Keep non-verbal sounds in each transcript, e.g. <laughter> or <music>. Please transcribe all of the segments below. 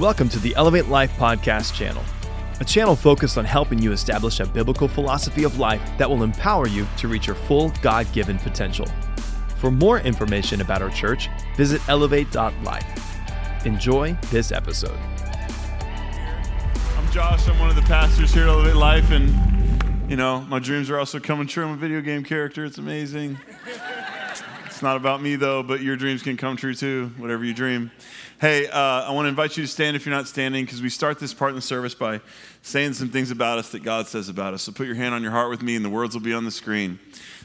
Welcome to the Elevate Life Podcast channel, a channel focused on helping you establish a biblical philosophy of life that will empower you to reach your full God given potential. For more information about our church, visit elevate.life. Enjoy this episode. I'm Josh. I'm one of the pastors here at Elevate Life, and you know, my dreams are also coming true. I'm a video game character. It's amazing. It's not about me though, but your dreams can come true too, whatever you dream. Hey, uh, I want to invite you to stand if you're not standing, because we start this part in the service by saying some things about us that God says about us. So put your hand on your heart with me, and the words will be on the screen.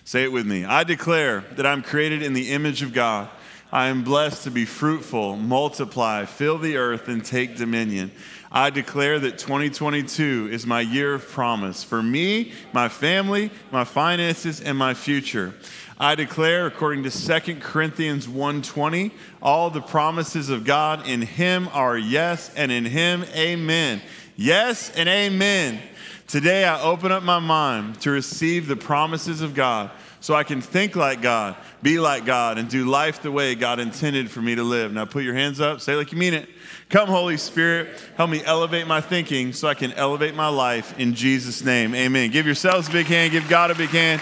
Say it with me. I declare that I'm created in the image of God. I am blessed to be fruitful, multiply, fill the earth, and take dominion. I declare that 2022 is my year of promise for me, my family, my finances, and my future. I declare according to 2 Corinthians 1:20, all the promises of God in him are yes and in him amen. Yes and amen. Today I open up my mind to receive the promises of God so I can think like God, be like God, and do life the way God intended for me to live. Now put your hands up, say like you mean it. Come, Holy Spirit, help me elevate my thinking so I can elevate my life in Jesus' name. Amen. Give yourselves a big hand, give God a big hand.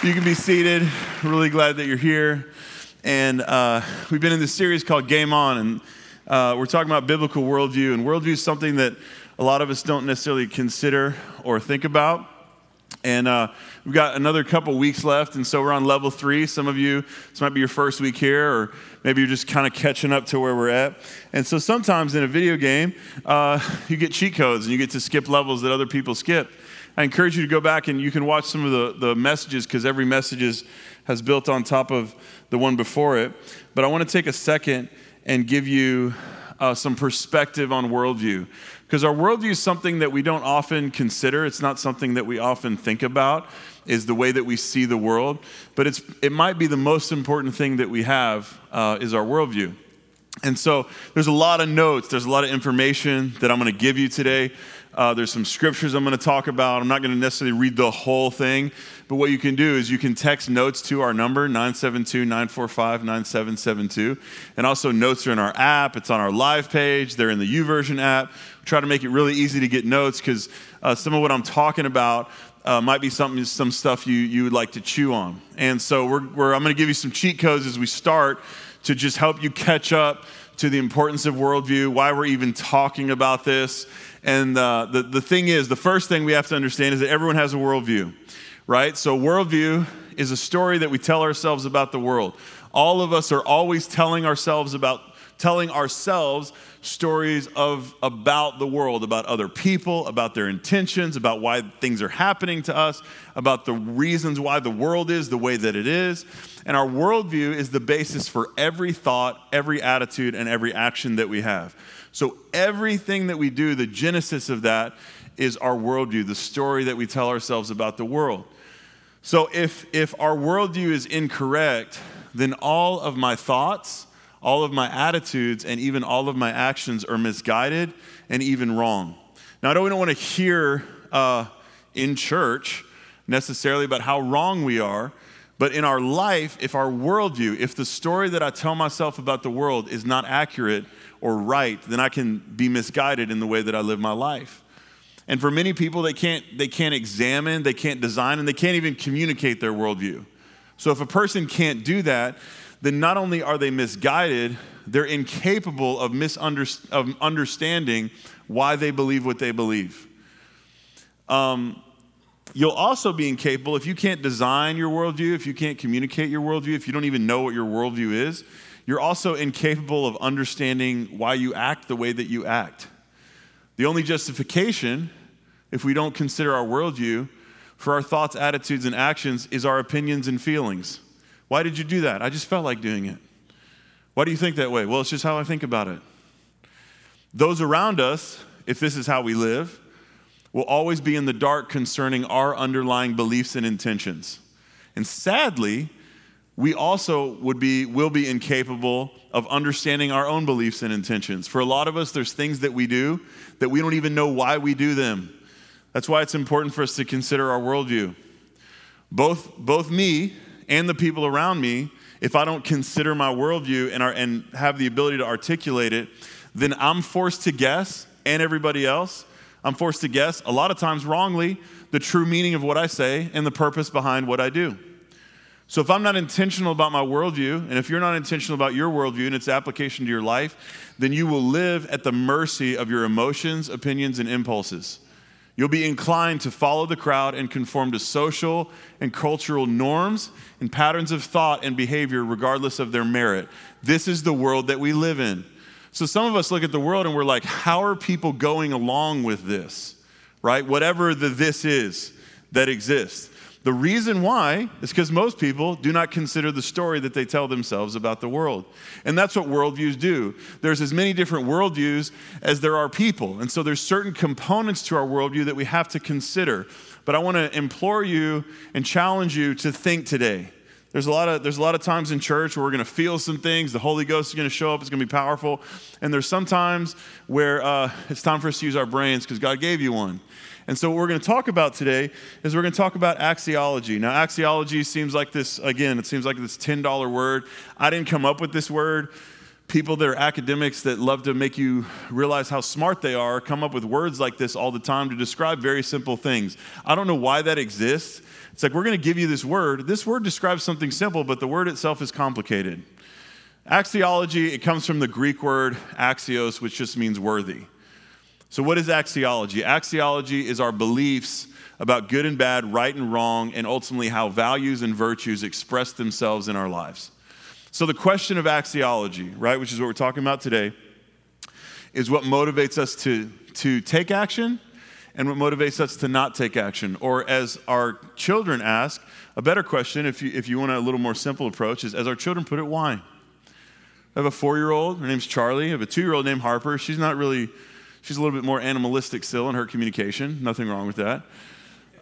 You can be seated. Really glad that you're here. And uh, we've been in this series called Game On, and uh, we're talking about biblical worldview. And worldview is something that a lot of us don't necessarily consider or think about. And uh, we've got another couple weeks left, and so we're on level three. Some of you, this might be your first week here, or maybe you're just kind of catching up to where we're at. And so sometimes in a video game, uh, you get cheat codes and you get to skip levels that other people skip. I encourage you to go back and you can watch some of the, the messages because every message is, has built on top of the one before it. But I want to take a second and give you uh, some perspective on worldview. Because our worldview is something that we don't often consider, it's not something that we often think about, is the way that we see the world. But it's, it might be the most important thing that we have uh, is our worldview. And so there's a lot of notes, there's a lot of information that I'm going to give you today. Uh, there's some scriptures I'm going to talk about. I'm not going to necessarily read the whole thing, but what you can do is you can text notes to our number, 972 945 9772. And also, notes are in our app, it's on our live page, they're in the YouVersion app. We try to make it really easy to get notes because uh, some of what I'm talking about uh, might be something, some stuff you, you would like to chew on. And so, we're, we're I'm going to give you some cheat codes as we start to just help you catch up to the importance of worldview, why we're even talking about this. And uh, the, the thing is, the first thing we have to understand is that everyone has a worldview, right? So, worldview is a story that we tell ourselves about the world. All of us are always telling ourselves about telling ourselves stories of about the world, about other people, about their intentions, about why things are happening to us, about the reasons why the world is the way that it is. And our worldview is the basis for every thought, every attitude, and every action that we have. So everything that we do, the genesis of that is our worldview, the story that we tell ourselves about the world. So if if our worldview is incorrect, then all of my thoughts, all of my attitudes, and even all of my actions are misguided and even wrong. Now, I don't, don't want to hear uh, in church necessarily about how wrong we are, but in our life, if our worldview, if the story that I tell myself about the world is not accurate or right, then I can be misguided in the way that I live my life. And for many people, they can't, they can't examine, they can't design, and they can't even communicate their worldview. So if a person can't do that, then not only are they misguided, they're incapable of, misunder- of understanding why they believe what they believe. Um, you'll also be incapable if you can't design your worldview, if you can't communicate your worldview, if you don't even know what your worldview is, you're also incapable of understanding why you act the way that you act. The only justification, if we don't consider our worldview, for our thoughts, attitudes, and actions is our opinions and feelings. Why did you do that? I just felt like doing it. Why do you think that way? Well, it's just how I think about it. Those around us, if this is how we live, will always be in the dark concerning our underlying beliefs and intentions. And sadly, we also would be will be incapable of understanding our own beliefs and intentions. For a lot of us there's things that we do that we don't even know why we do them. That's why it's important for us to consider our worldview. Both both me and the people around me if I don't consider my worldview and, are, and have the ability to articulate it, then I'm forced to guess, and everybody else, I'm forced to guess, a lot of times wrongly, the true meaning of what I say and the purpose behind what I do. So if I'm not intentional about my worldview, and if you're not intentional about your worldview and its application to your life, then you will live at the mercy of your emotions, opinions, and impulses. You'll be inclined to follow the crowd and conform to social and cultural norms and patterns of thought and behavior, regardless of their merit. This is the world that we live in. So some of us look at the world and we're like, how are people going along with this? Right? Whatever the this is that exists. The reason why is because most people do not consider the story that they tell themselves about the world. And that's what worldviews do. There's as many different worldviews as there are people. And so there's certain components to our worldview that we have to consider. But I want to implore you and challenge you to think today. There's a lot of there's a lot of times in church where we're going to feel some things. The Holy Ghost is going to show up. It's going to be powerful. And there's some times where uh, it's time for us to use our brains because God gave you one. And so, what we're going to talk about today is we're going to talk about axiology. Now, axiology seems like this, again, it seems like this $10 word. I didn't come up with this word. People that are academics that love to make you realize how smart they are come up with words like this all the time to describe very simple things. I don't know why that exists. It's like we're going to give you this word. This word describes something simple, but the word itself is complicated. Axiology, it comes from the Greek word axios, which just means worthy. So, what is axiology? Axiology is our beliefs about good and bad, right and wrong, and ultimately how values and virtues express themselves in our lives. So, the question of axiology, right, which is what we're talking about today, is what motivates us to, to take action and what motivates us to not take action. Or, as our children ask, a better question, if you, if you want a little more simple approach, is as our children put it, why? I have a four year old, her name's Charlie. I have a two year old named Harper. She's not really She's a little bit more animalistic still in her communication. Nothing wrong with that.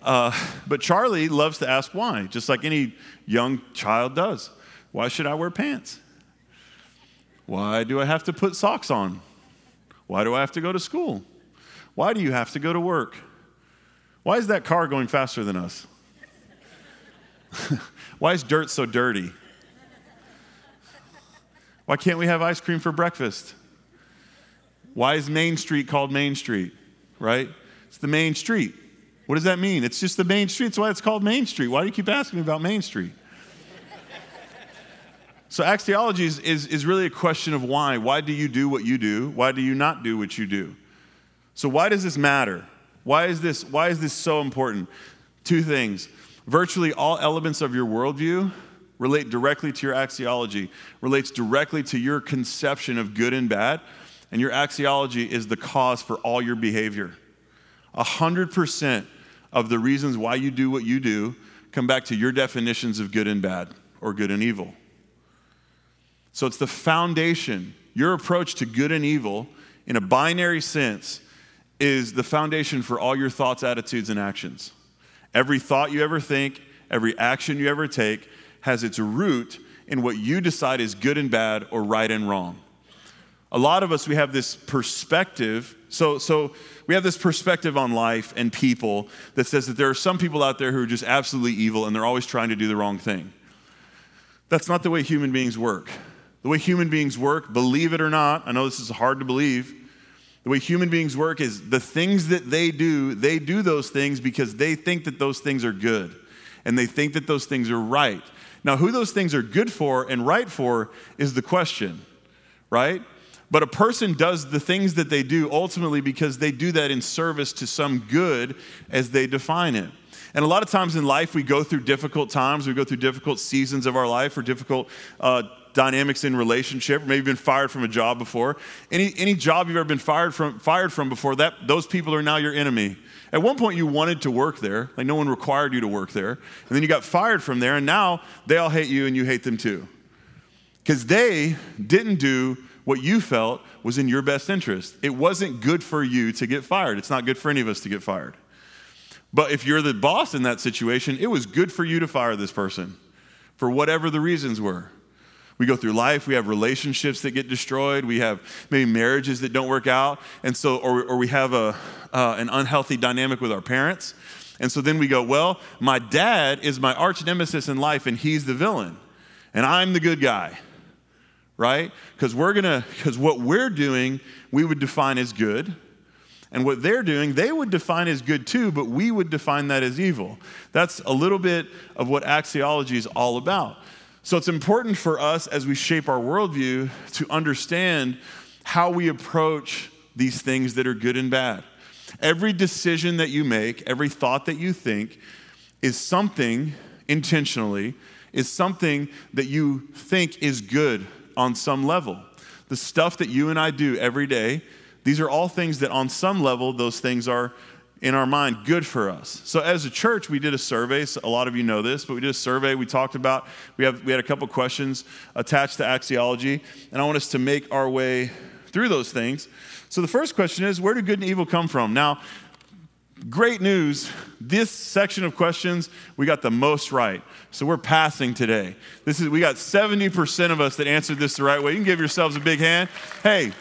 Uh, but Charlie loves to ask why, just like any young child does. Why should I wear pants? Why do I have to put socks on? Why do I have to go to school? Why do you have to go to work? Why is that car going faster than us? <laughs> Why is dirt so dirty? Why can't we have ice cream for breakfast? Why is Main Street called Main Street? Right? It's the main street. What does that mean? It's just the main street. That's why it's called Main Street. Why do you keep asking me about Main Street? so, axiology is, is, is really a question of why. Why do you do what you do? Why do you not do what you do? So, why does this matter? Why is this, why is this so important? Two things. Virtually all elements of your worldview relate directly to your axiology, relates directly to your conception of good and bad, and your axiology is the cause for all your behavior. 100% of the reasons why you do what you do come back to your definitions of good and bad or good and evil. So it's the foundation. Your approach to good and evil, in a binary sense, is the foundation for all your thoughts, attitudes, and actions. Every thought you ever think, every action you ever take has its root in what you decide is good and bad or right and wrong a lot of us we have this perspective. So so we have this perspective on life and people that says that there are some people out there who are just absolutely evil and they're always trying to do the wrong thing. That's not the way human beings work. The way human beings work believe it or not i know this is hard to believe the way human beings work is the things that they do they do those things because they think that those things are good and they think that those things are right. Now who those things are good for and right for is the question right but a person does the things that they do ultimately because they do that in service to some good as they define it. And a lot of times in life, we go through difficult times, we go through difficult seasons of our life or difficult uh, dynamics in relationship, or maybe been fired from a job before. Any, any job you've ever been fired from, fired from before, that, those people are now your enemy. At one point, you wanted to work there, like no one required you to work there. And then you got fired from there, and now they all hate you and you hate them too. Because they didn't do what you felt was in your best interest. It wasn't good for you to get fired. It's not good for any of us to get fired. But if you're the boss in that situation, it was good for you to fire this person for whatever the reasons were. We go through life, we have relationships that get destroyed, we have maybe marriages that don't work out, and so, or, or we have a, uh, an unhealthy dynamic with our parents. And so then we go, well, my dad is my arch nemesis in life and he's the villain. and I'm the good guy, right? Because we're gonna, because what we're doing, we would define as good. And what they're doing, they would define as good too, but we would define that as evil. That's a little bit of what axiology is all about. So it's important for us as we shape our worldview to understand how we approach these things that are good and bad. Every decision that you make, every thought that you think is something intentionally, is something that you think is good on some level. The stuff that you and I do every day, these are all things that on some level, those things are in our mind good for us. So as a church, we did a survey. So a lot of you know this, but we did a survey. We talked about we have we had a couple questions attached to axiology, and I want us to make our way through those things. So the first question is, where do good and evil come from? Now, great news. This section of questions we got the most right. So we're passing today. This is we got 70% of us that answered this the right way. You can give yourselves a big hand. Hey,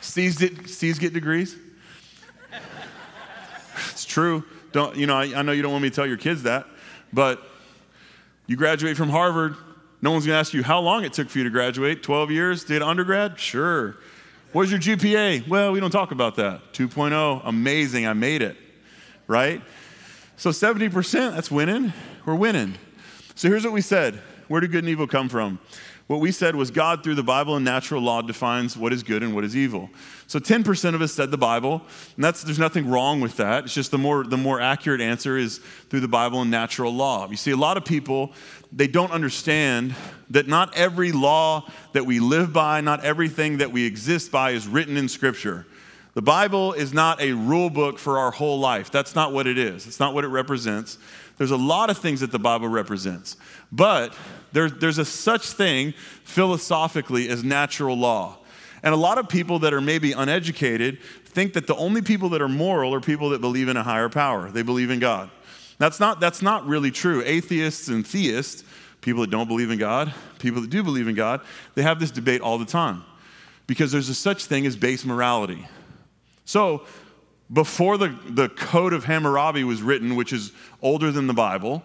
C's, did, C's get degrees? It's true. Don't, you know, I, I know you don't want me to tell your kids that, but you graduate from Harvard, no one's going to ask you how long it took for you to graduate. 12 years? Did undergrad? Sure. What's your GPA? Well, we don't talk about that. 2.0, amazing, I made it, right? So 70%, that's winning. We're winning. So here's what we said Where do good and evil come from? What we said was God, through the Bible and natural law, defines what is good and what is evil. So 10% of us said the Bible, and that's, there's nothing wrong with that. It's just the more, the more accurate answer is through the Bible and natural law. You see, a lot of people, they don't understand that not every law that we live by, not everything that we exist by is written in Scripture. The Bible is not a rule book for our whole life. That's not what it is. It's not what it represents. There's a lot of things that the Bible represents. But there, there's a such thing philosophically as natural law. And a lot of people that are maybe uneducated think that the only people that are moral are people that believe in a higher power. They believe in God. That's not, that's not really true. Atheists and theists, people that don't believe in God, people that do believe in God, they have this debate all the time because there's a such thing as base morality. So, before the, the Code of Hammurabi was written, which is older than the Bible,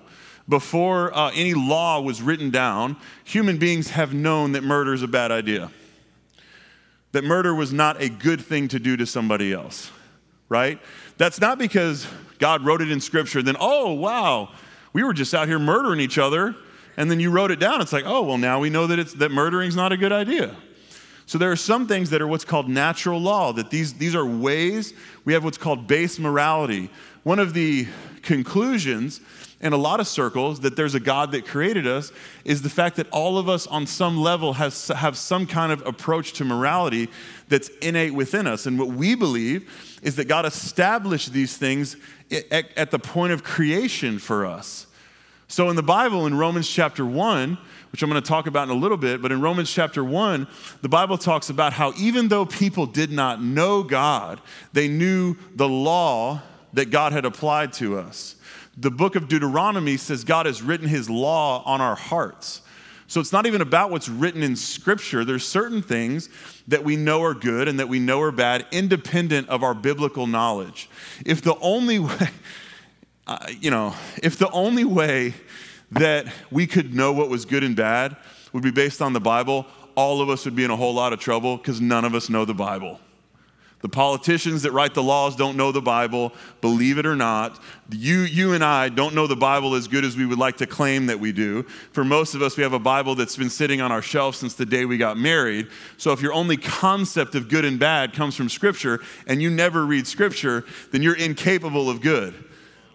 before uh, any law was written down, human beings have known that murder is a bad idea. That murder was not a good thing to do to somebody else, right? That's not because God wrote it in Scripture, then, oh, wow, we were just out here murdering each other, and then you wrote it down. It's like, oh, well, now we know that, it's, that murdering is not a good idea. So there are some things that are what's called natural law, that these, these are ways, we have what's called base morality. One of the conclusions in a lot of circles that there's a God that created us is the fact that all of us on some level has, have some kind of approach to morality that's innate within us. And what we believe is that God established these things at, at the point of creation for us. So in the Bible, in Romans chapter 1, which I'm going to talk about in a little bit, but in Romans chapter 1, the Bible talks about how even though people did not know God, they knew the law that God had applied to us the book of Deuteronomy says God has written his law on our hearts. So it's not even about what's written in scripture. There's certain things that we know are good and that we know are bad, independent of our biblical knowledge. If the only way, <laughs> uh, you know, if the only way that we could know what was good and bad would be based on the Bible, all of us would be in a whole lot of trouble because none of us know the Bible. The politicians that write the laws don't know the Bible, believe it or not. You, you and I don't know the Bible as good as we would like to claim that we do. For most of us, we have a Bible that's been sitting on our shelf since the day we got married. So if your only concept of good and bad comes from Scripture and you never read Scripture, then you're incapable of good,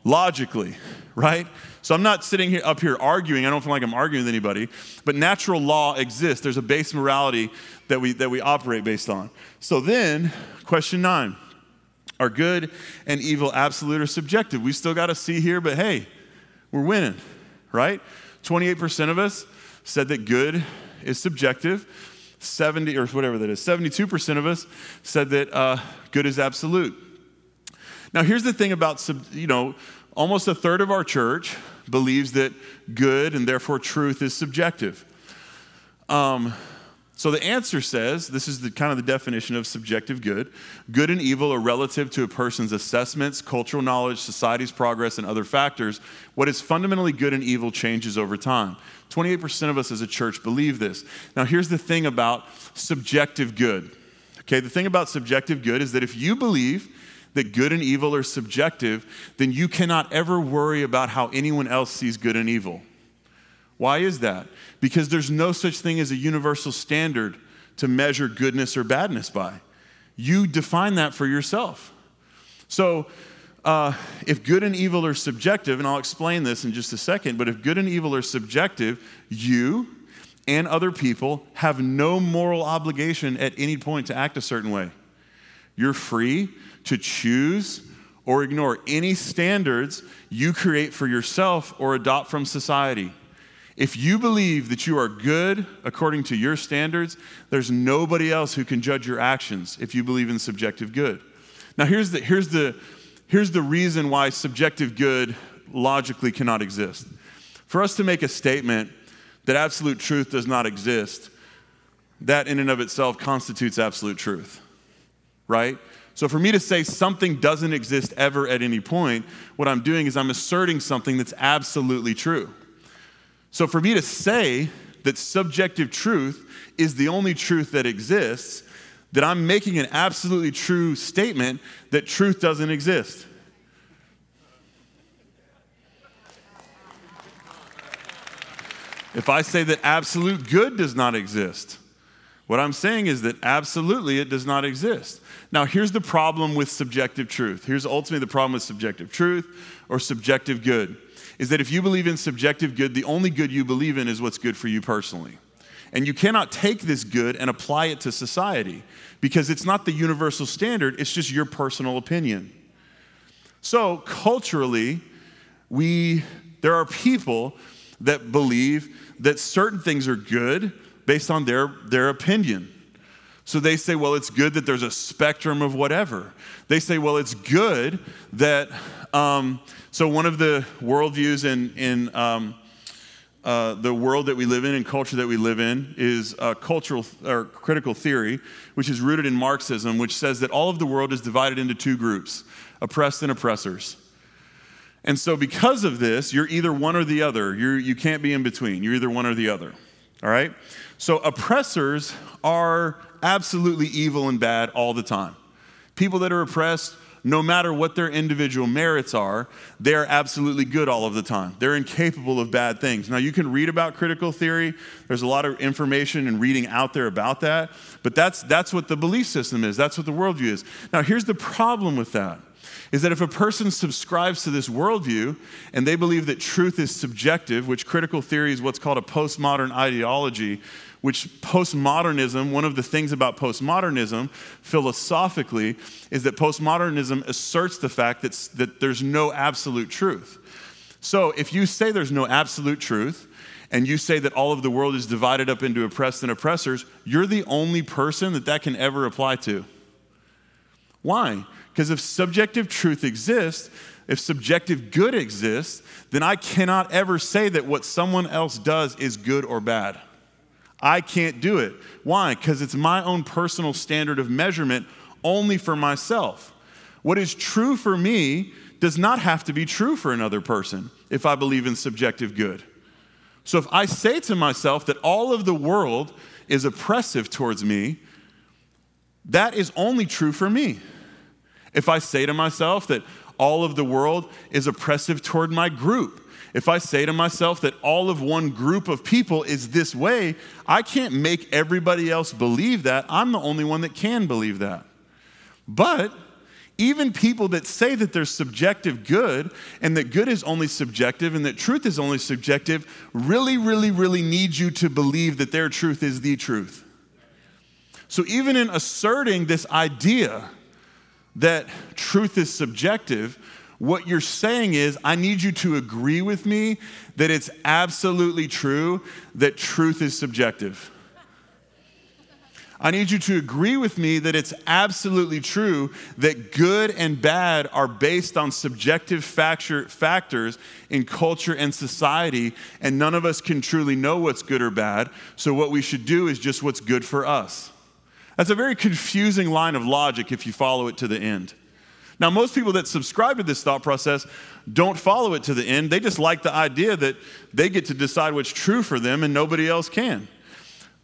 logically, right? So I'm not sitting here up here arguing. I don't feel like I'm arguing with anybody. But natural law exists. There's a base morality that we that we operate based on. So then, question nine: Are good and evil absolute or subjective? We still got to see here, but hey, we're winning, right? 28% of us said that good is subjective. 70 or whatever that is, 72% of us said that uh, good is absolute. Now, here's the thing about, you know, almost a third of our church believes that good and therefore truth is subjective. Um, So the answer says this is the kind of the definition of subjective good. Good and evil are relative to a person's assessments, cultural knowledge, society's progress, and other factors. What is fundamentally good and evil changes over time. 28% of us as a church believe this. Now, here's the thing about subjective good. Okay, the thing about subjective good is that if you believe that good and evil are subjective, then you cannot ever worry about how anyone else sees good and evil. Why is that? Because there's no such thing as a universal standard to measure goodness or badness by. You define that for yourself. So, uh, if good and evil are subjective, and I'll explain this in just a second, but if good and evil are subjective, you and other people have no moral obligation at any point to act a certain way. You're free to choose or ignore any standards you create for yourself or adopt from society. If you believe that you are good according to your standards, there's nobody else who can judge your actions if you believe in subjective good. Now, here's the, here's the, here's the reason why subjective good logically cannot exist. For us to make a statement that absolute truth does not exist, that in and of itself constitutes absolute truth, right? So, for me to say something doesn't exist ever at any point, what I'm doing is I'm asserting something that's absolutely true. So, for me to say that subjective truth is the only truth that exists, that I'm making an absolutely true statement that truth doesn't exist. If I say that absolute good does not exist, what I'm saying is that absolutely it does not exist. Now, here's the problem with subjective truth. Here's ultimately the problem with subjective truth or subjective good is that if you believe in subjective good, the only good you believe in is what's good for you personally. And you cannot take this good and apply it to society because it's not the universal standard, it's just your personal opinion. So, culturally, we, there are people that believe that certain things are good based on their, their opinion. So they say, well, it's good that there's a spectrum of whatever. They say, well, it's good that um, so, one of the worldviews in, in um, uh, the world that we live in and culture that we live in is cultural or critical theory, which is rooted in Marxism, which says that all of the world is divided into two groups oppressed and oppressors. And so, because of this, you're either one or the other. You're, you can't be in between. You're either one or the other. All right? So, oppressors are absolutely evil and bad all the time. People that are oppressed no matter what their individual merits are, they're absolutely good all of the time. They're incapable of bad things. Now, you can read about critical theory. There's a lot of information and reading out there about that, but that's, that's what the belief system is. That's what the worldview is. Now, here's the problem with that is that if a person subscribes to this worldview and they believe that truth is subjective, which critical theory is what's called a postmodern ideology, which postmodernism, one of the things about postmodernism philosophically is that postmodernism asserts the fact that, that there's no absolute truth. So if you say there's no absolute truth, and you say that all of the world is divided up into oppressed and oppressors, you're the only person that that can ever apply to. Why? Because if subjective truth exists, if subjective good exists, then I cannot ever say that what someone else does is good or bad. I can't do it. Why? Because it's my own personal standard of measurement only for myself. What is true for me does not have to be true for another person if I believe in subjective good. So if I say to myself that all of the world is oppressive towards me, that is only true for me. If I say to myself that all of the world is oppressive toward my group, if I say to myself that all of one group of people is this way, I can't make everybody else believe that. I'm the only one that can believe that. But even people that say that there's subjective good and that good is only subjective and that truth is only subjective really, really, really need you to believe that their truth is the truth. So, even in asserting this idea that truth is subjective, what you're saying is, I need you to agree with me that it's absolutely true that truth is subjective. I need you to agree with me that it's absolutely true that good and bad are based on subjective factor, factors in culture and society, and none of us can truly know what's good or bad. So, what we should do is just what's good for us. That's a very confusing line of logic if you follow it to the end. Now, most people that subscribe to this thought process don't follow it to the end. They just like the idea that they get to decide what's true for them and nobody else can.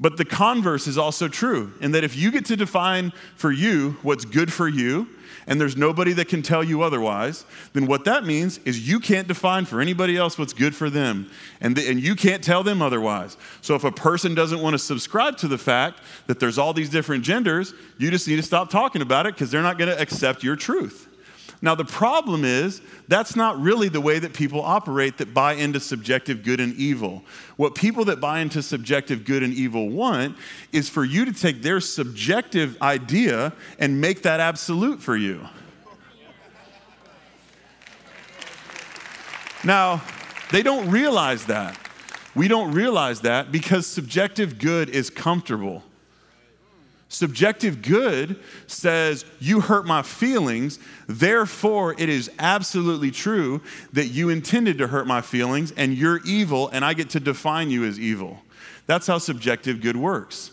But the converse is also true, in that if you get to define for you what's good for you, and there's nobody that can tell you otherwise, then what that means is you can't define for anybody else what's good for them. And, the, and you can't tell them otherwise. So if a person doesn't want to subscribe to the fact that there's all these different genders, you just need to stop talking about it because they're not going to accept your truth. Now, the problem is that's not really the way that people operate that buy into subjective good and evil. What people that buy into subjective good and evil want is for you to take their subjective idea and make that absolute for you. Now, they don't realize that. We don't realize that because subjective good is comfortable. Subjective good says, You hurt my feelings, therefore it is absolutely true that you intended to hurt my feelings and you're evil, and I get to define you as evil. That's how subjective good works.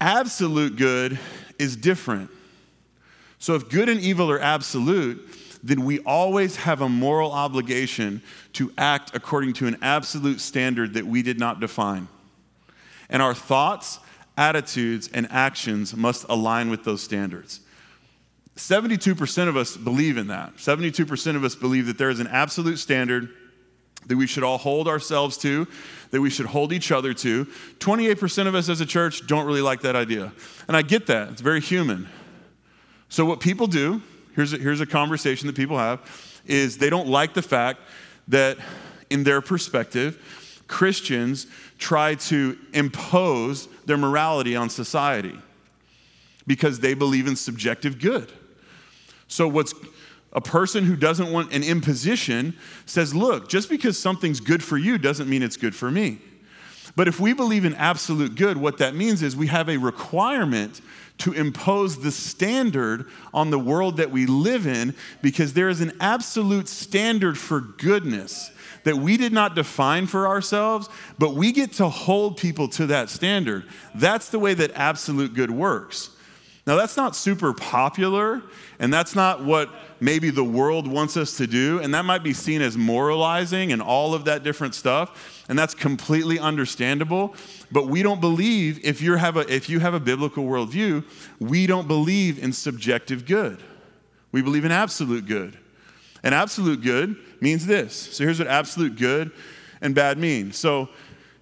Absolute good is different. So if good and evil are absolute, then we always have a moral obligation to act according to an absolute standard that we did not define. And our thoughts, attitudes, and actions must align with those standards. 72% of us believe in that. 72% of us believe that there is an absolute standard that we should all hold ourselves to, that we should hold each other to. 28% of us as a church don't really like that idea. And I get that, it's very human. So, what people do, here's a, here's a conversation that people have, is they don't like the fact that, in their perspective, Christians try to impose their morality on society because they believe in subjective good. So, what's a person who doesn't want an imposition says, look, just because something's good for you doesn't mean it's good for me. But if we believe in absolute good, what that means is we have a requirement to impose the standard on the world that we live in because there is an absolute standard for goodness that we did not define for ourselves, but we get to hold people to that standard. That's the way that absolute good works. Now, that's not super popular, and that's not what maybe the world wants us to do, and that might be seen as moralizing and all of that different stuff, and that's completely understandable. But we don't believe, if, you have a, if you have a biblical worldview, we don't believe in subjective good. We believe in absolute good. And absolute good means this. So here's what absolute good and bad mean. So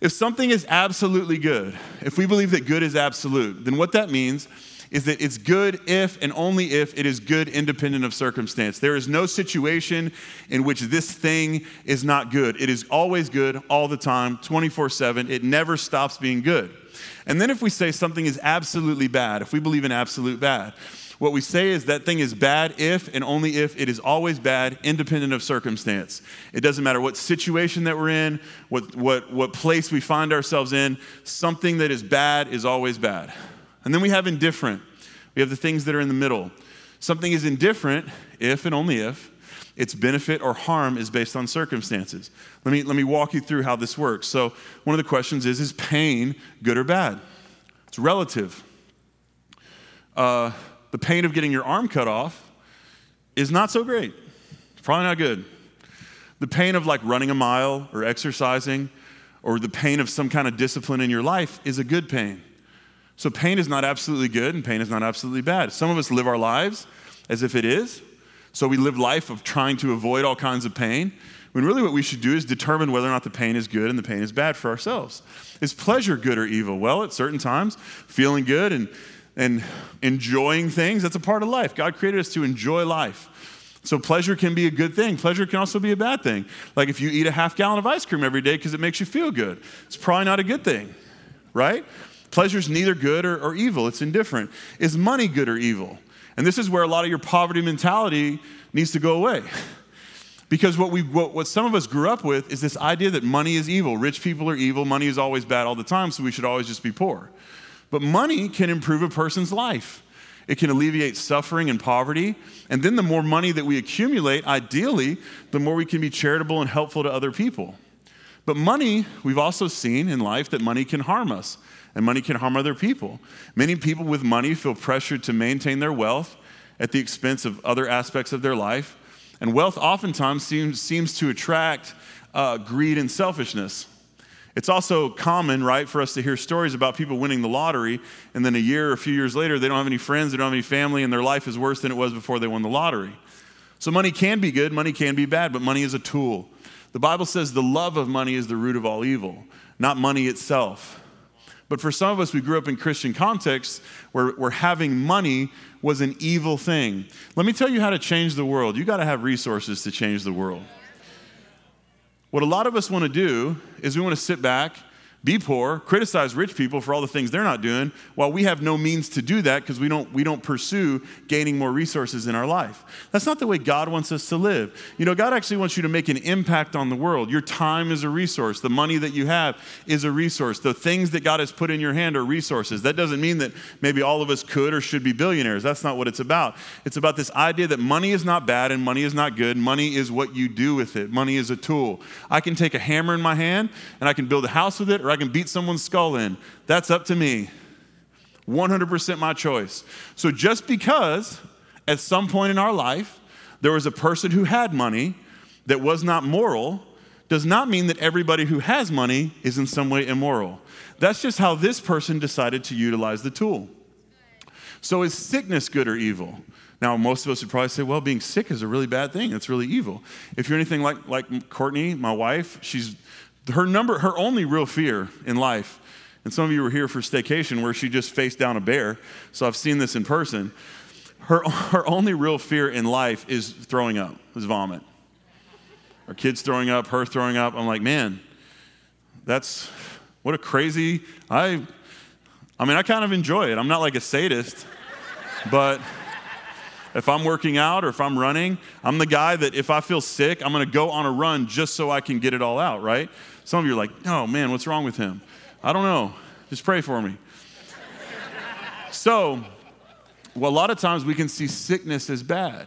if something is absolutely good, if we believe that good is absolute, then what that means is that it's good if and only if it is good independent of circumstance. There is no situation in which this thing is not good. It is always good all the time, 24 7. It never stops being good. And then if we say something is absolutely bad, if we believe in absolute bad, what we say is that thing is bad if and only if it is always bad, independent of circumstance. It doesn't matter what situation that we're in, what, what, what place we find ourselves in, something that is bad is always bad. And then we have indifferent. We have the things that are in the middle. Something is indifferent if and only if its benefit or harm is based on circumstances. Let me, let me walk you through how this works. So, one of the questions is Is pain good or bad? It's relative. Uh, the pain of getting your arm cut off is not so great. It's probably not good. The pain of like running a mile or exercising or the pain of some kind of discipline in your life is a good pain. So pain is not absolutely good and pain is not absolutely bad. Some of us live our lives as if it is. So we live life of trying to avoid all kinds of pain. When really what we should do is determine whether or not the pain is good and the pain is bad for ourselves. Is pleasure good or evil? Well, at certain times, feeling good and and enjoying things. That's a part of life. God created us to enjoy life. So pleasure can be a good thing. Pleasure can also be a bad thing. Like if you eat a half gallon of ice cream every day because it makes you feel good, it's probably not a good thing, right? Pleasure is neither good or, or evil, it's indifferent. Is money good or evil? And this is where a lot of your poverty mentality needs to go away. Because what, we, what, what some of us grew up with is this idea that money is evil. Rich people are evil. Money is always bad all the time, so we should always just be poor. But money can improve a person's life. It can alleviate suffering and poverty. And then the more money that we accumulate, ideally, the more we can be charitable and helpful to other people. But money, we've also seen in life that money can harm us and money can harm other people. Many people with money feel pressured to maintain their wealth at the expense of other aspects of their life. And wealth oftentimes seems, seems to attract uh, greed and selfishness. It's also common, right, for us to hear stories about people winning the lottery, and then a year or a few years later, they don't have any friends, they don't have any family, and their life is worse than it was before they won the lottery. So, money can be good, money can be bad, but money is a tool. The Bible says the love of money is the root of all evil, not money itself. But for some of us, we grew up in Christian contexts where, where having money was an evil thing. Let me tell you how to change the world. You got to have resources to change the world. What a lot of us want to do is we want to sit back be poor, criticize rich people for all the things they're not doing, while we have no means to do that because we don't, we don't pursue gaining more resources in our life. That's not the way God wants us to live. You know, God actually wants you to make an impact on the world. Your time is a resource, the money that you have is a resource. The things that God has put in your hand are resources. That doesn't mean that maybe all of us could or should be billionaires. That's not what it's about. It's about this idea that money is not bad and money is not good. Money is what you do with it, money is a tool. I can take a hammer in my hand and I can build a house with it, or I can beat someone's skull in. That's up to me. 100% my choice. So just because at some point in our life there was a person who had money that was not moral does not mean that everybody who has money is in some way immoral. That's just how this person decided to utilize the tool. So is sickness good or evil? Now, most of us would probably say, well, being sick is a really bad thing. It's really evil. If you're anything like, like Courtney, my wife, she's her number, her only real fear in life, and some of you were here for staycation where she just faced down a bear, so I've seen this in person. Her, her only real fear in life is throwing up, is vomit. Our kids throwing up, her throwing up. I'm like, man, that's what a crazy. I, I mean, I kind of enjoy it. I'm not like a sadist, but if I'm working out or if I'm running, I'm the guy that if I feel sick, I'm going to go on a run just so I can get it all out, right? Some of you are like, oh man, what's wrong with him? I don't know. Just pray for me. so, well, a lot of times we can see sickness as bad.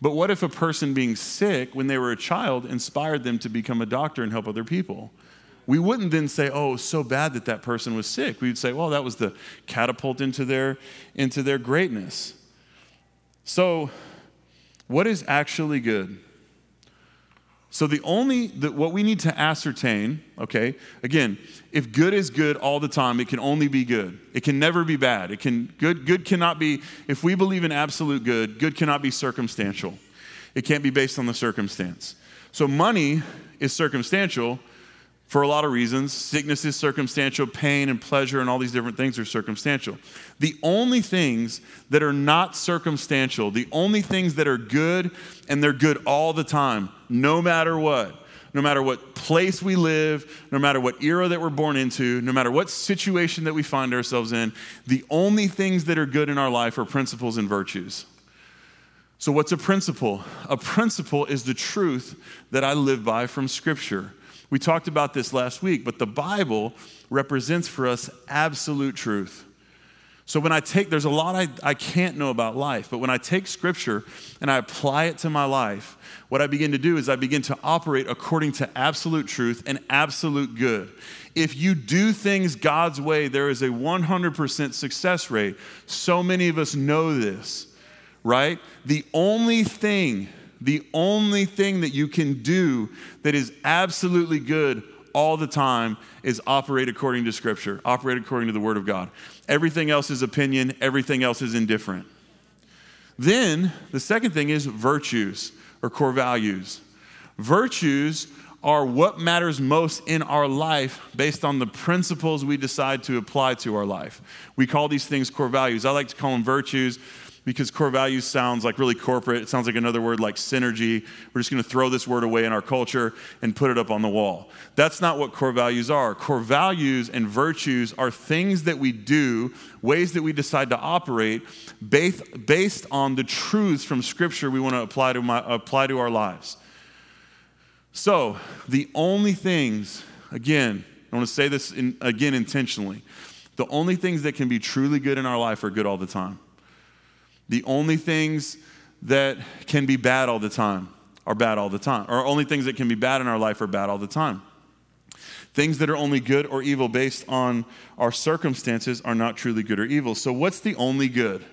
But what if a person being sick when they were a child inspired them to become a doctor and help other people? We wouldn't then say, oh, so bad that that person was sick. We'd say, well, that was the catapult into their, into their greatness. So, what is actually good? So the only the, what we need to ascertain, okay, again, if good is good all the time, it can only be good. It can never be bad. It can good good cannot be if we believe in absolute good, good cannot be circumstantial. It can't be based on the circumstance. So money is circumstantial, for a lot of reasons. Sickness is circumstantial, pain and pleasure and all these different things are circumstantial. The only things that are not circumstantial, the only things that are good and they're good all the time, no matter what, no matter what place we live, no matter what era that we're born into, no matter what situation that we find ourselves in, the only things that are good in our life are principles and virtues. So, what's a principle? A principle is the truth that I live by from Scripture. We talked about this last week, but the Bible represents for us absolute truth. So when I take, there's a lot I, I can't know about life, but when I take scripture and I apply it to my life, what I begin to do is I begin to operate according to absolute truth and absolute good. If you do things God's way, there is a 100% success rate. So many of us know this, right? The only thing the only thing that you can do that is absolutely good all the time is operate according to Scripture, operate according to the Word of God. Everything else is opinion, everything else is indifferent. Then the second thing is virtues or core values. Virtues are what matters most in our life based on the principles we decide to apply to our life. We call these things core values. I like to call them virtues because core values sounds like really corporate. It sounds like another word like synergy. We're just going to throw this word away in our culture and put it up on the wall. That's not what core values are. Core values and virtues are things that we do, ways that we decide to operate based, based on the truths from Scripture we want to apply to, my, apply to our lives. So, the only things, again, I want to say this in, again intentionally The only things that can be truly good in our life are good all the time. The only things that can be bad all the time are bad all the time. Or only things that can be bad in our life are bad all the time. Things that are only good or evil based on our circumstances are not truly good or evil. So, what's the only good?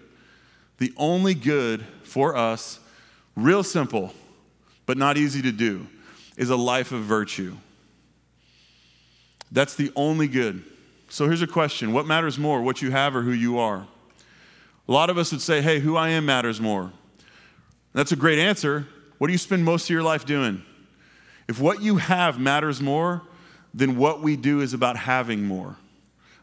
The only good for us, real simple, but not easy to do, is a life of virtue. That's the only good. So here's a question What matters more, what you have or who you are? A lot of us would say, hey, who I am matters more. That's a great answer. What do you spend most of your life doing? If what you have matters more, then what we do is about having more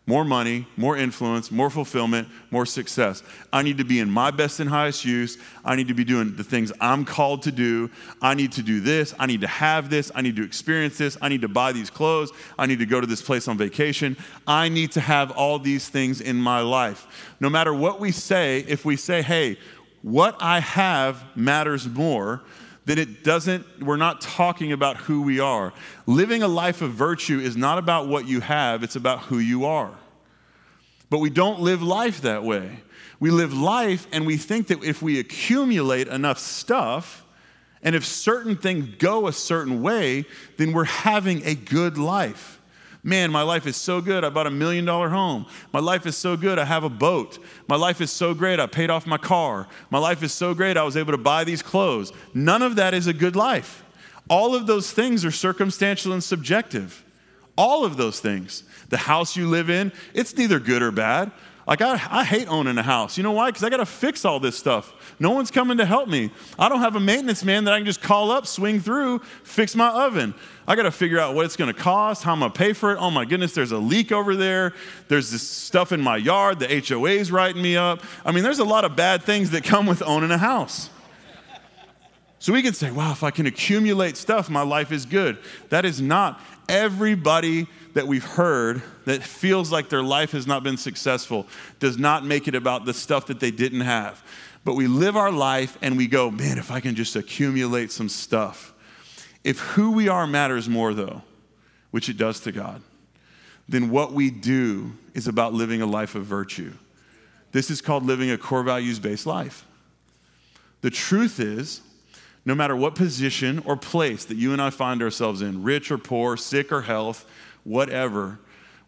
more money, more influence, more fulfillment, more success. I need to be in my best and highest use. I need to be doing the things I'm called to do. I need to do this. I need to have this. I need to experience this. I need to buy these clothes. I need to go to this place on vacation. I need to have all these things in my life. No matter what we say, if we say, hey, what I have matters more, then it doesn't, we're not talking about who we are. Living a life of virtue is not about what you have, it's about who you are. But we don't live life that way. We live life and we think that if we accumulate enough stuff, and if certain things go a certain way, then we're having a good life. Man, my life is so good. I bought a million dollar home. My life is so good. I have a boat. My life is so great. I paid off my car. My life is so great. I was able to buy these clothes. None of that is a good life. All of those things are circumstantial and subjective. All of those things. The house you live in, it's neither good or bad. Like, I, I hate owning a house. You know why? Because I got to fix all this stuff. No one's coming to help me. I don't have a maintenance man that I can just call up, swing through, fix my oven. I got to figure out what it's going to cost, how I'm going to pay for it. Oh my goodness, there's a leak over there. There's this stuff in my yard. The HOA's writing me up. I mean, there's a lot of bad things that come with owning a house. So we can say, wow, if I can accumulate stuff, my life is good. That is not everybody that we've heard that feels like their life has not been successful does not make it about the stuff that they didn't have. But we live our life and we go, man, if I can just accumulate some stuff. If who we are matters more, though, which it does to God, then what we do is about living a life of virtue. This is called living a core values based life. The truth is, no matter what position or place that you and I find ourselves in, rich or poor, sick or health, whatever,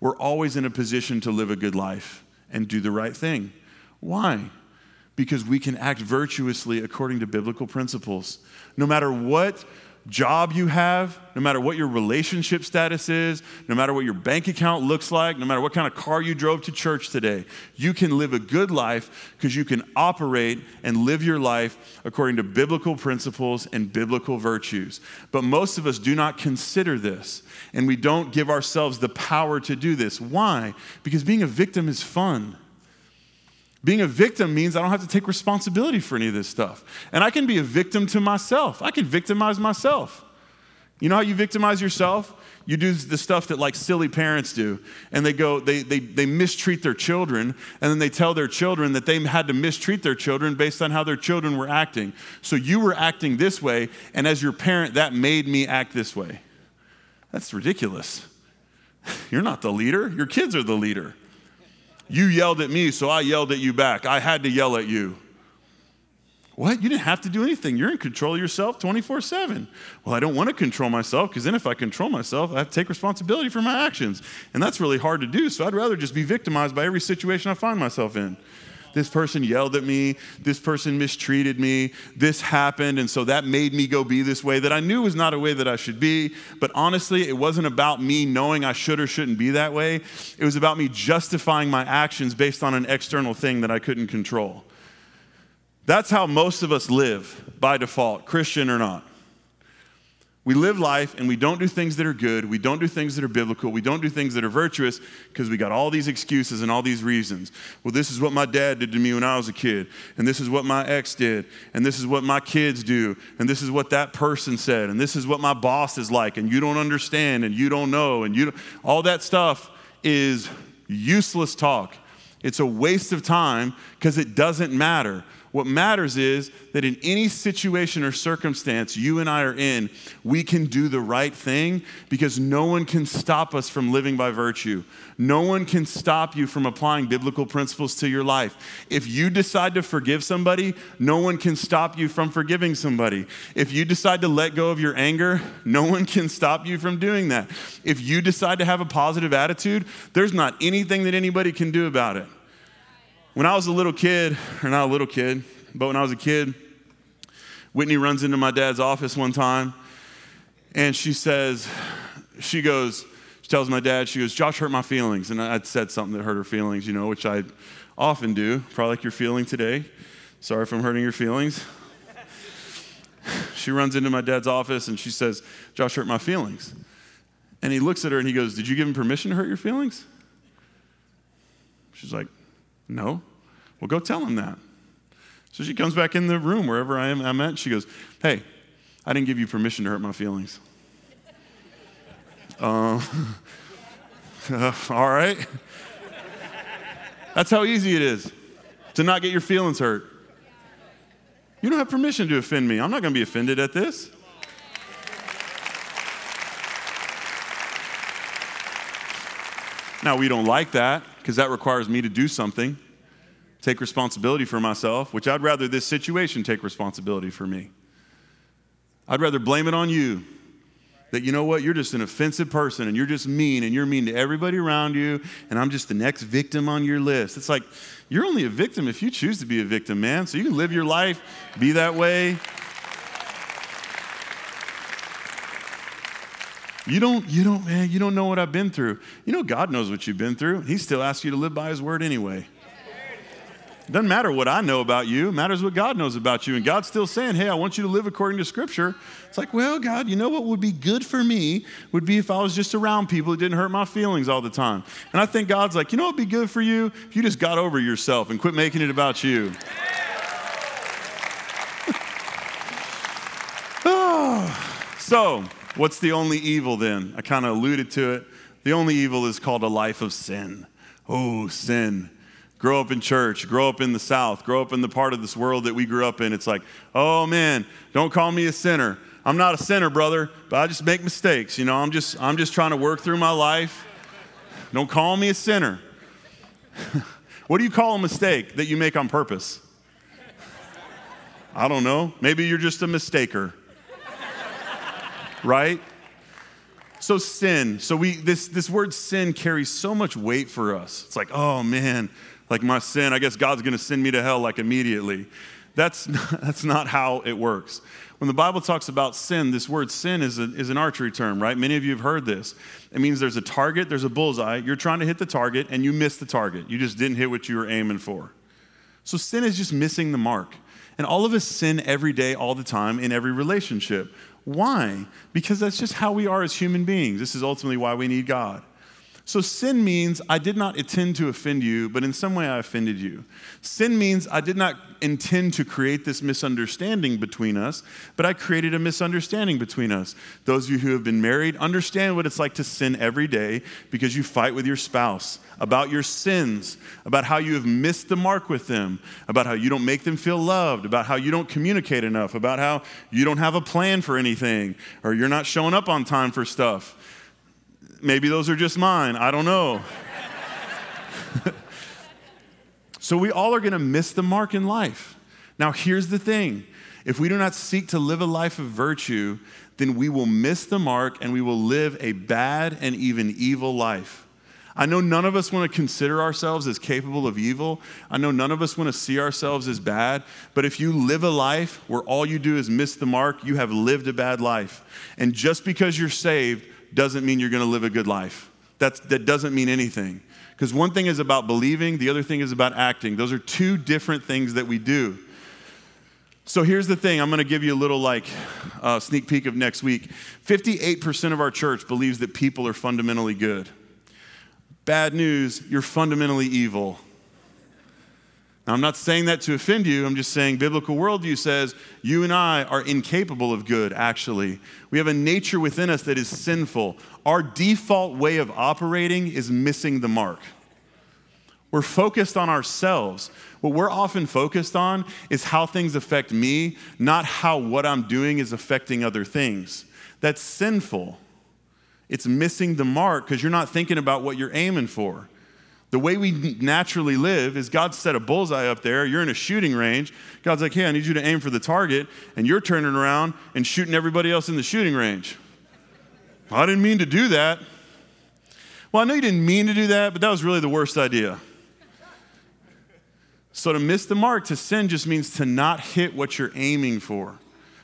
we're always in a position to live a good life and do the right thing. Why? Because we can act virtuously according to biblical principles. No matter what job you have, no matter what your relationship status is, no matter what your bank account looks like, no matter what kind of car you drove to church today, you can live a good life because you can operate and live your life according to biblical principles and biblical virtues. But most of us do not consider this, and we don't give ourselves the power to do this. Why? Because being a victim is fun. Being a victim means I don't have to take responsibility for any of this stuff. And I can be a victim to myself. I can victimize myself. You know how you victimize yourself? You do the stuff that like silly parents do. And they go, they, they, they mistreat their children, and then they tell their children that they had to mistreat their children based on how their children were acting. So you were acting this way, and as your parent, that made me act this way. That's ridiculous. <laughs> You're not the leader, your kids are the leader. You yelled at me, so I yelled at you back. I had to yell at you. What? You didn't have to do anything. You're in control of yourself 24 7. Well, I don't want to control myself because then if I control myself, I have to take responsibility for my actions. And that's really hard to do. So I'd rather just be victimized by every situation I find myself in this person yelled at me, this person mistreated me, this happened, and so that made me go be this way that I knew was not a way that I should be. But honestly, it wasn't about me knowing I should or shouldn't be that way. It was about me justifying my actions based on an external thing that I couldn't control. That's how most of us live by default, Christian or not. We live life and we don't do things that are good. We don't do things that are biblical. We don't do things that are virtuous because we got all these excuses and all these reasons. Well, this is what my dad did to me when I was a kid, and this is what my ex did, and this is what my kids do, and this is what that person said, and this is what my boss is like, and you don't understand, and you don't know, and you don't, all that stuff is useless talk. It's a waste of time because it doesn't matter. What matters is that in any situation or circumstance you and I are in, we can do the right thing because no one can stop us from living by virtue. No one can stop you from applying biblical principles to your life. If you decide to forgive somebody, no one can stop you from forgiving somebody. If you decide to let go of your anger, no one can stop you from doing that. If you decide to have a positive attitude, there's not anything that anybody can do about it. When I was a little kid, or not a little kid, but when I was a kid, Whitney runs into my dad's office one time and she says, she goes, she tells my dad, she goes, Josh hurt my feelings. And I'd said something that hurt her feelings, you know, which I often do, probably like you're feeling today. Sorry if I'm hurting your feelings. she runs into my dad's office and she says, Josh hurt my feelings. And he looks at her and he goes, Did you give him permission to hurt your feelings? She's like, no. Well, go tell him that. So she comes back in the room wherever I am I'm at. She goes, Hey, I didn't give you permission to hurt my feelings. <laughs> uh, <laughs> all right. That's how easy it is to not get your feelings hurt. You don't have permission to offend me. I'm not going to be offended at this. Now, we don't like that because that requires me to do something, take responsibility for myself, which I'd rather this situation take responsibility for me. I'd rather blame it on you. That you know what, you're just an offensive person and you're just mean and you're mean to everybody around you, and I'm just the next victim on your list. It's like, you're only a victim if you choose to be a victim, man. So you can live your life, be that way. You don't, you don't, man, you don't know what I've been through. You know, God knows what you've been through. He still asks you to live by His word anyway. Doesn't matter what I know about you, matters what God knows about you. And God's still saying, hey, I want you to live according to Scripture. It's like, well, God, you know what would be good for me would be if I was just around people who didn't hurt my feelings all the time. And I think God's like, you know what would be good for you? If you just got over yourself and quit making it about you. oh, <sighs> so, What's the only evil then? I kind of alluded to it. The only evil is called a life of sin. Oh, sin. Grow up in church, grow up in the South, grow up in the part of this world that we grew up in. It's like, oh man, don't call me a sinner. I'm not a sinner, brother, but I just make mistakes. You know, I'm just, I'm just trying to work through my life. Don't call me a sinner. <laughs> what do you call a mistake that you make on purpose? I don't know. Maybe you're just a mistaker right? So sin. So we this this word sin carries so much weight for us. It's like, oh man, like my sin, I guess God's gonna send me to hell like immediately. That's <laughs> not, that's not how it works. When the Bible talks about sin, this word sin is, a, is an archery term, right? Many of you have heard this. It means there's a target, there's a bullseye. You're trying to hit the target and you miss the target. You just didn't hit what you were aiming for. So sin is just missing the mark. And all of us sin every day, all the time, in every relationship. Why? Because that's just how we are as human beings. This is ultimately why we need God. So, sin means I did not intend to offend you, but in some way I offended you. Sin means I did not intend to create this misunderstanding between us, but I created a misunderstanding between us. Those of you who have been married understand what it's like to sin every day because you fight with your spouse about your sins, about how you have missed the mark with them, about how you don't make them feel loved, about how you don't communicate enough, about how you don't have a plan for anything, or you're not showing up on time for stuff. Maybe those are just mine. I don't know. <laughs> so we all are going to miss the mark in life. Now, here's the thing if we do not seek to live a life of virtue, then we will miss the mark and we will live a bad and even evil life. I know none of us want to consider ourselves as capable of evil. I know none of us want to see ourselves as bad. But if you live a life where all you do is miss the mark, you have lived a bad life. And just because you're saved doesn't mean you're going to live a good life. That's, that doesn't mean anything. Because one thing is about believing, the other thing is about acting. Those are two different things that we do. So here's the thing I'm going to give you a little like uh, sneak peek of next week. 58% of our church believes that people are fundamentally good. Bad news, you're fundamentally evil. Now, I'm not saying that to offend you. I'm just saying biblical worldview says you and I are incapable of good, actually. We have a nature within us that is sinful. Our default way of operating is missing the mark. We're focused on ourselves. What we're often focused on is how things affect me, not how what I'm doing is affecting other things. That's sinful. It's missing the mark because you're not thinking about what you're aiming for. The way we naturally live is God set a bullseye up there. You're in a shooting range. God's like, hey, I need you to aim for the target. And you're turning around and shooting everybody else in the shooting range. I didn't mean to do that. Well, I know you didn't mean to do that, but that was really the worst idea. So to miss the mark, to sin, just means to not hit what you're aiming for.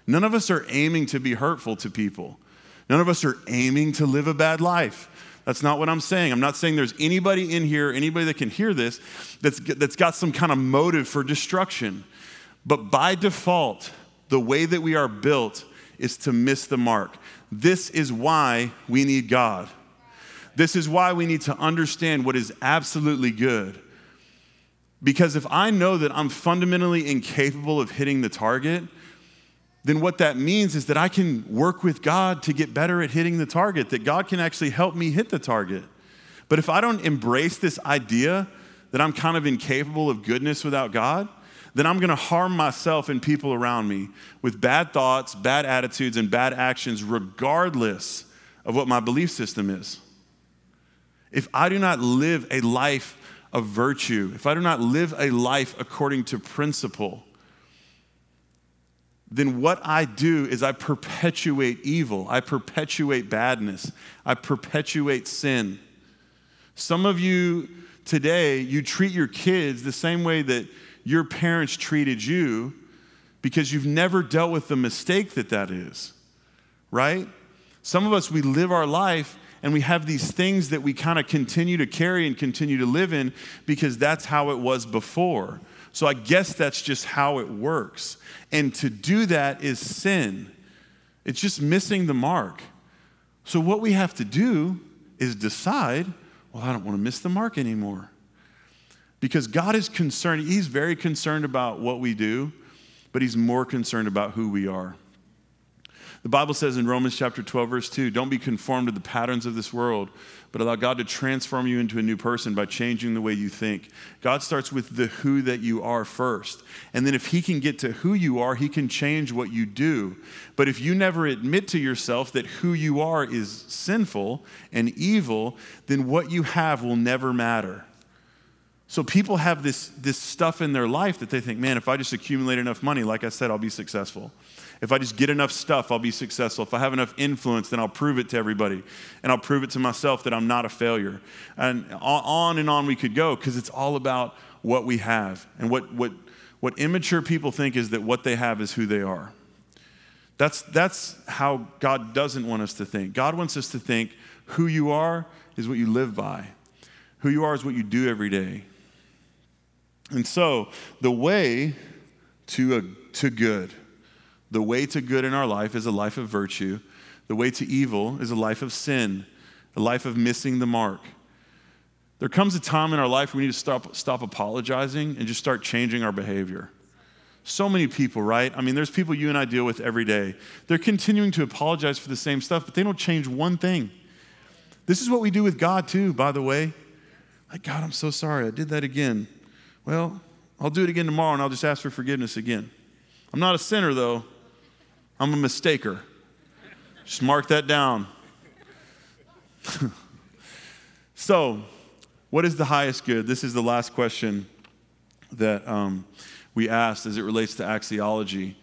None of us are aiming to be hurtful to people. None of us are aiming to live a bad life. That's not what I'm saying. I'm not saying there's anybody in here, anybody that can hear this, that's, that's got some kind of motive for destruction. But by default, the way that we are built is to miss the mark. This is why we need God. This is why we need to understand what is absolutely good. Because if I know that I'm fundamentally incapable of hitting the target, then what that means is that I can work with God to get better at hitting the target, that God can actually help me hit the target. But if I don't embrace this idea that I'm kind of incapable of goodness without God, then I'm going to harm myself and people around me with bad thoughts, bad attitudes, and bad actions, regardless of what my belief system is. If I do not live a life of virtue, if I do not live a life according to principle, then what I do is I perpetuate evil, I perpetuate badness, I perpetuate sin. Some of you today, you treat your kids the same way that your parents treated you because you've never dealt with the mistake that that is, right? Some of us, we live our life and we have these things that we kind of continue to carry and continue to live in because that's how it was before. So I guess that's just how it works. And to do that is sin, it's just missing the mark. So what we have to do is decide well, I don't want to miss the mark anymore. Because God is concerned, He's very concerned about what we do, but He's more concerned about who we are. The Bible says in Romans chapter 12, verse 2, don't be conformed to the patterns of this world, but allow God to transform you into a new person by changing the way you think. God starts with the who that you are first. And then if He can get to who you are, He can change what you do. But if you never admit to yourself that who you are is sinful and evil, then what you have will never matter. So people have this, this stuff in their life that they think, man, if I just accumulate enough money, like I said, I'll be successful. If I just get enough stuff, I'll be successful. If I have enough influence, then I'll prove it to everybody. And I'll prove it to myself that I'm not a failure. And on and on we could go because it's all about what we have. And what, what, what immature people think is that what they have is who they are. That's, that's how God doesn't want us to think. God wants us to think who you are is what you live by, who you are is what you do every day. And so, the way to, a, to good, the way to good in our life is a life of virtue. The way to evil is a life of sin, a life of missing the mark. There comes a time in our life we need to stop, stop apologizing and just start changing our behavior. So many people, right? I mean, there's people you and I deal with every day. They're continuing to apologize for the same stuff, but they don't change one thing. This is what we do with God, too, by the way. Like, God, I'm so sorry. I did that again. Well, I'll do it again tomorrow and I'll just ask for forgiveness again. I'm not a sinner, though. I'm a mistaker. Just mark that down. <laughs> so, what is the highest good? This is the last question that um, we asked as it relates to axiology.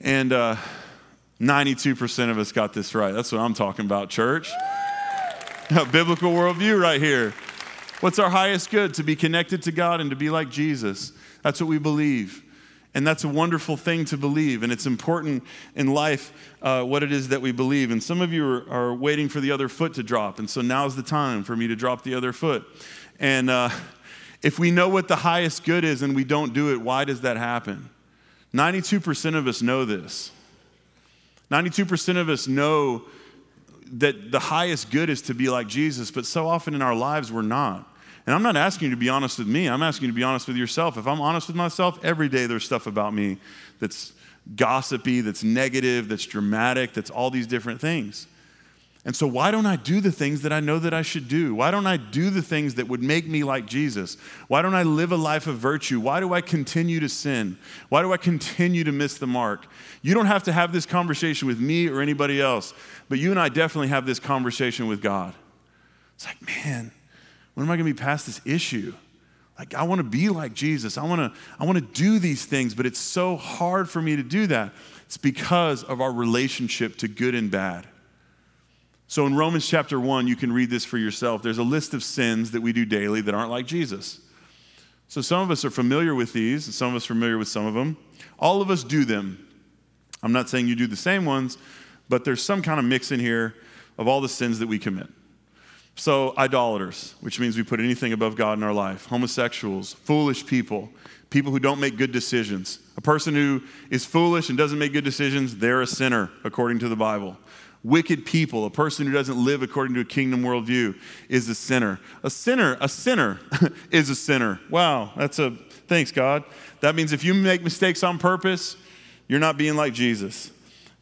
And uh, 92% of us got this right. That's what I'm talking about, church. A biblical worldview right here. What's our highest good? To be connected to God and to be like Jesus. That's what we believe. And that's a wonderful thing to believe. And it's important in life uh, what it is that we believe. And some of you are, are, waiting for the other foot to drop. And so now's the time for me to drop the other foot. And uh, if we know what the highest good is and we don't do it, why does that happen? 92% of us know this. 92% of us know that the highest good is to be like Jesus, but so often in our lives we're not. And I'm not asking you to be honest with me. I'm asking you to be honest with yourself. If I'm honest with myself, every day there's stuff about me that's gossipy, that's negative, that's dramatic, that's all these different things. And so, why don't I do the things that I know that I should do? Why don't I do the things that would make me like Jesus? Why don't I live a life of virtue? Why do I continue to sin? Why do I continue to miss the mark? You don't have to have this conversation with me or anybody else, but you and I definitely have this conversation with God. It's like, man, when am I going to be past this issue? Like, I want to be like Jesus. I want to I want to do these things, but it's so hard for me to do that. It's because of our relationship to good and bad. So in Romans chapter 1, you can read this for yourself. There's a list of sins that we do daily that aren't like Jesus. So some of us are familiar with these, and some of us are familiar with some of them. All of us do them. I'm not saying you do the same ones, but there's some kind of mix in here of all the sins that we commit. So, idolaters, which means we put anything above God in our life, homosexuals, foolish people, people who don't make good decisions. A person who is foolish and doesn't make good decisions, they're a sinner, according to the Bible. Wicked people, a person who doesn't live according to a kingdom worldview, is a sinner. A sinner, a sinner <laughs> is a sinner. Wow, that's a thanks, God. That means if you make mistakes on purpose, you're not being like Jesus.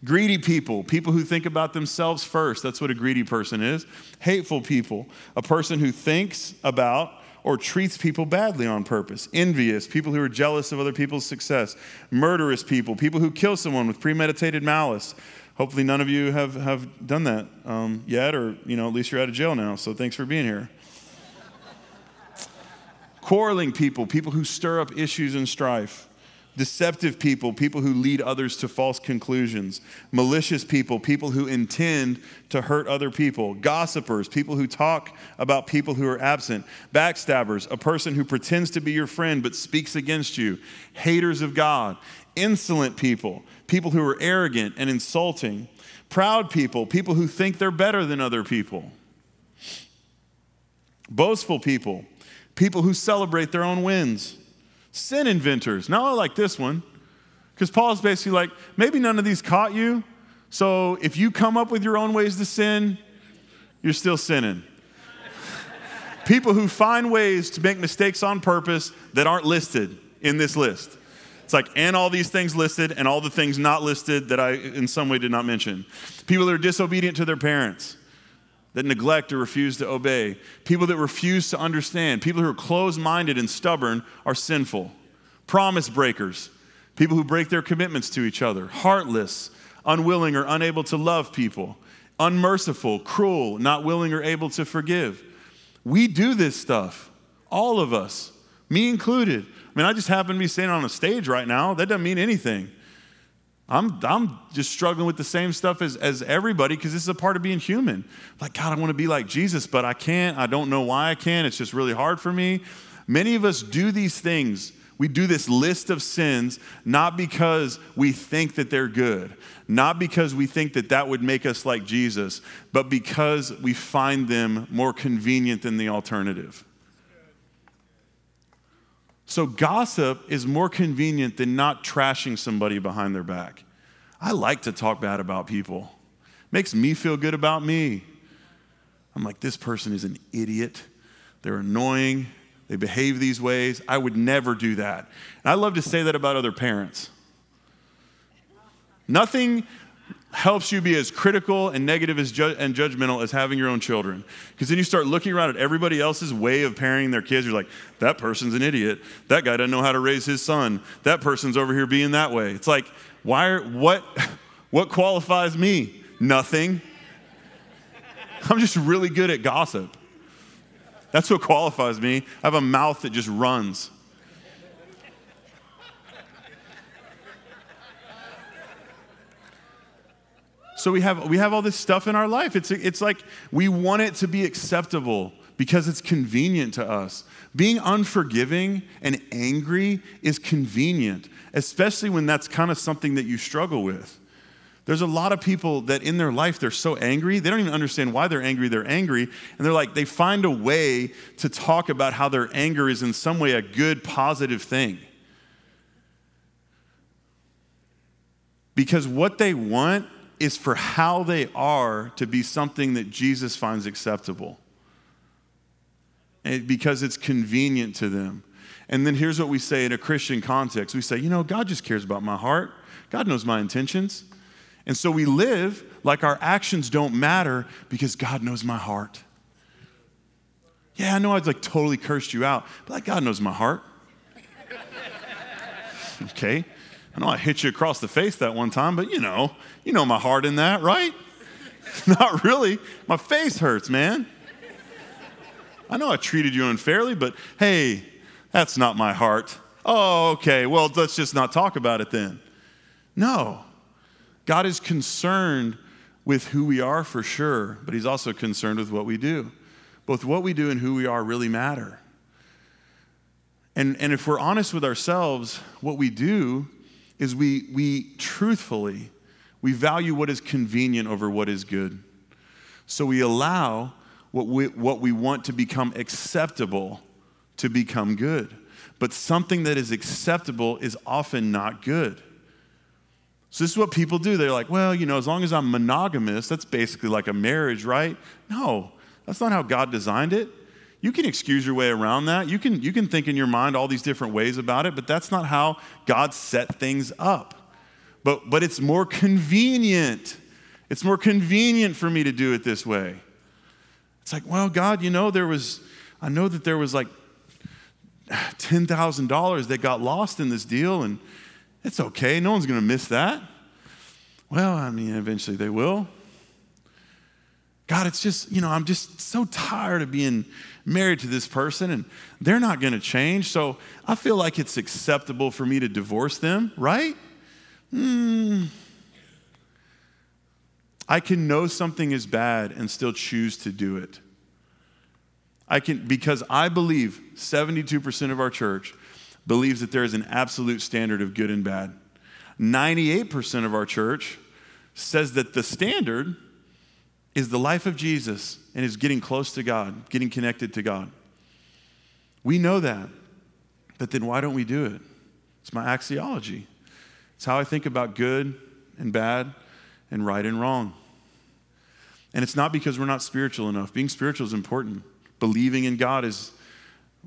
Greedy people, people who think about themselves first. That's what a greedy person is. Hateful people, a person who thinks about or treats people badly on purpose. Envious, people who are jealous of other people's success. Murderous people, people who kill someone with premeditated malice. Hopefully, none of you have, have done that um, yet, or you know, at least you're out of jail now. So thanks for being here. Quarreling people, people who stir up issues and strife deceptive people, people who lead others to false conclusions, malicious people, people who intend to hurt other people, gossipers, people who talk about people who are absent, backstabbers, a person who pretends to be your friend but speaks against you, haters of God, insolent people, people who are arrogant and insulting, proud people, people who think they're better than other people, boastful people, people who celebrate their own wins sin inventors. Now I like this one because Paul's basically like, maybe none of these caught you. So if you come up with your own ways to sin, you're still sinning. <laughs> People who find ways to make mistakes on purpose that aren't listed in this list. It's like, and all these things listed, and all the things not listed that I in some way did not mention. People that are disobedient to their parents that neglect or refuse to obey. People that refuse to understand. People who are closed minded and stubborn are sinful. Promise breakers. People who break their commitments to each other. Heartless, unwilling or unable to love people. Unmerciful, cruel, not willing or able to forgive. We do this stuff, all of us, me included. I mean, I just happen to be standing on a stage right now. That doesn't mean anything. I'm, I'm just struggling with the same stuff as, as everybody because this is a part of being human. Like, God, I want to be like Jesus, but I can't. I don't know why I can't. It's just really hard for me. Many of us do these things. We do this list of sins not because we think that they're good, not because we think that that would make us like Jesus, but because we find them more convenient than the alternative. So, gossip is more convenient than not trashing somebody behind their back. I like to talk bad about people, makes me feel good about me. I'm like, this person is an idiot. They're annoying. They behave these ways. I would never do that. And I love to say that about other parents. Nothing helps you be as critical and negative as ju- and judgmental as having your own children. Because then you start looking around at everybody else's way of parenting their kids. You're like, that person's an idiot. That guy doesn't know how to raise his son. That person's over here being that way. It's like, why are, what, <laughs> what qualifies me? Nothing. I'm just really good at gossip. That's what qualifies me. I have a mouth that just runs. So we have, we have all this stuff in our life. It's, it's like we want it to be acceptable because it's convenient to us. Being unforgiving and angry is convenient, especially when that's kind of something that you struggle with. There's a lot of people that in their life they're so angry, they don't even understand why they're angry. They're angry, and they're like, they find a way to talk about how their anger is in some way a good, positive thing. Because what they want is for how they are to be something that Jesus finds acceptable. And because it's convenient to them. And then here's what we say in a Christian context we say, you know, God just cares about my heart, God knows my intentions. And so we live like our actions don't matter because God knows my heart. Yeah, I know I've like totally cursed you out, but like God knows my heart. <laughs> okay. I know I hit you across the face that one time, but you know, you know my heart in that, right? <laughs> Not really. My face hurts, man. I know I treated you unfairly, but hey, that's not my heart. Oh, okay. Well, let's just not talk about it then. No. God is concerned with who we are for sure, but He's also concerned with what we do. Both what we do and who we are really matter. And, and if we're honest with ourselves, what we do is we, we truthfully, we value what is convenient over what is good. So we allow what we, what we want to become acceptable to become good. But something that is acceptable is often not good. So, this is what people do. They're like, well, you know, as long as I'm monogamous, that's basically like a marriage, right? No, that's not how God designed it. You can excuse your way around that. You can, you can think in your mind all these different ways about it, but that's not how God set things up. But, but it's more convenient. It's more convenient for me to do it this way. It's like, well, God, you know, there was, I know that there was like $10,000 that got lost in this deal, and it's okay. No one's going to miss that. Well, I mean, eventually they will. God, it's just, you know, I'm just so tired of being married to this person and they're not going to change. So I feel like it's acceptable for me to divorce them, right? Hmm. I can know something is bad and still choose to do it. I can, because I believe 72% of our church believes that there is an absolute standard of good and bad. 98% of our church says that the standard is the life of Jesus and is getting close to God, getting connected to God. We know that, but then why don't we do it? It's my axiology. It's how I think about good and bad and right and wrong. And it's not because we're not spiritual enough. Being spiritual is important. Believing in God is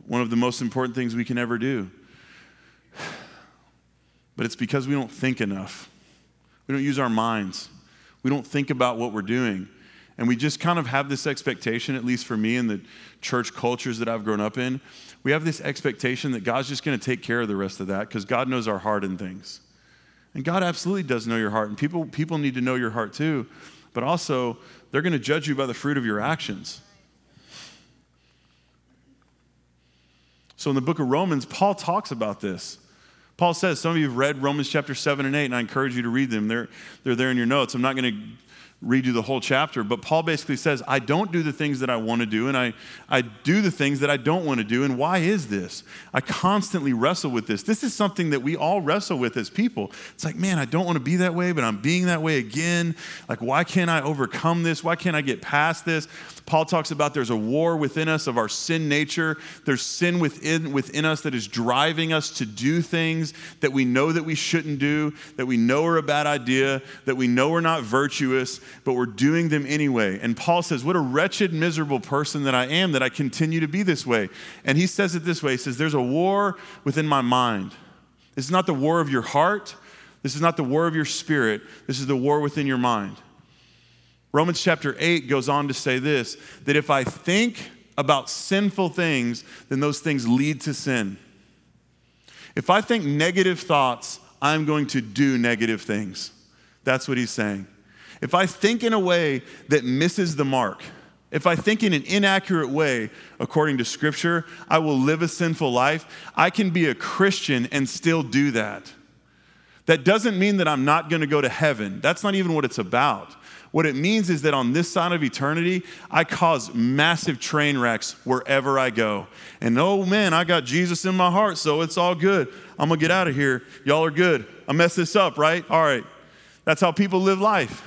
one of the most important things we can ever do but it's because we don't think enough. We don't use our minds. We don't think about what we're doing. And we just kind of have this expectation, at least for me in the church cultures that I've grown up in, we have this expectation that God's just going to take care of the rest of that because God knows our heart and things. And God absolutely does know your heart. And people, people need to know your heart too. But also, they're going to judge you by the fruit of your actions. So in the book of Romans, Paul talks about this. Paul says, some of you have read Romans chapter 7 and 8, and I encourage you to read them. They're, they're there in your notes. I'm not going to read you the whole chapter, but Paul basically says, I don't do the things that I want to do, and I, I do the things that I don't want to do. And why is this? I constantly wrestle with this. This is something that we all wrestle with as people. It's like, man, I don't want to be that way, but I'm being that way again. Like, why can't I overcome this? Why can't I get past this? Paul talks about there's a war within us of our sin nature. There's sin within, within us that is driving us to do things that we know that we shouldn't do, that we know are a bad idea, that we know are not virtuous but we're doing them anyway. And Paul says, What a wretched, miserable person that I am that I continue to be this way. And he says it this way He says, There's a war within my mind. This is not the war of your heart. This is not the war of your spirit. This is the war within your mind. Romans chapter 8 goes on to say this that if I think about sinful things, then those things lead to sin. If I think negative thoughts, I'm going to do negative things. That's what he's saying if I think in a way that misses the mark, if I think in an inaccurate way, according to Scripture, I will live a sinful life. I can be a Christian and still do that. That doesn't mean that I'm not going to go to heaven. That's not even what it's about. What it means is that on this side of eternity, I cause massive train wrecks wherever I go. And oh man, I got Jesus in my heart, so it's all good. I'm to get out of here. Y'all are good. I messed this up, right? All right. That's how people live life.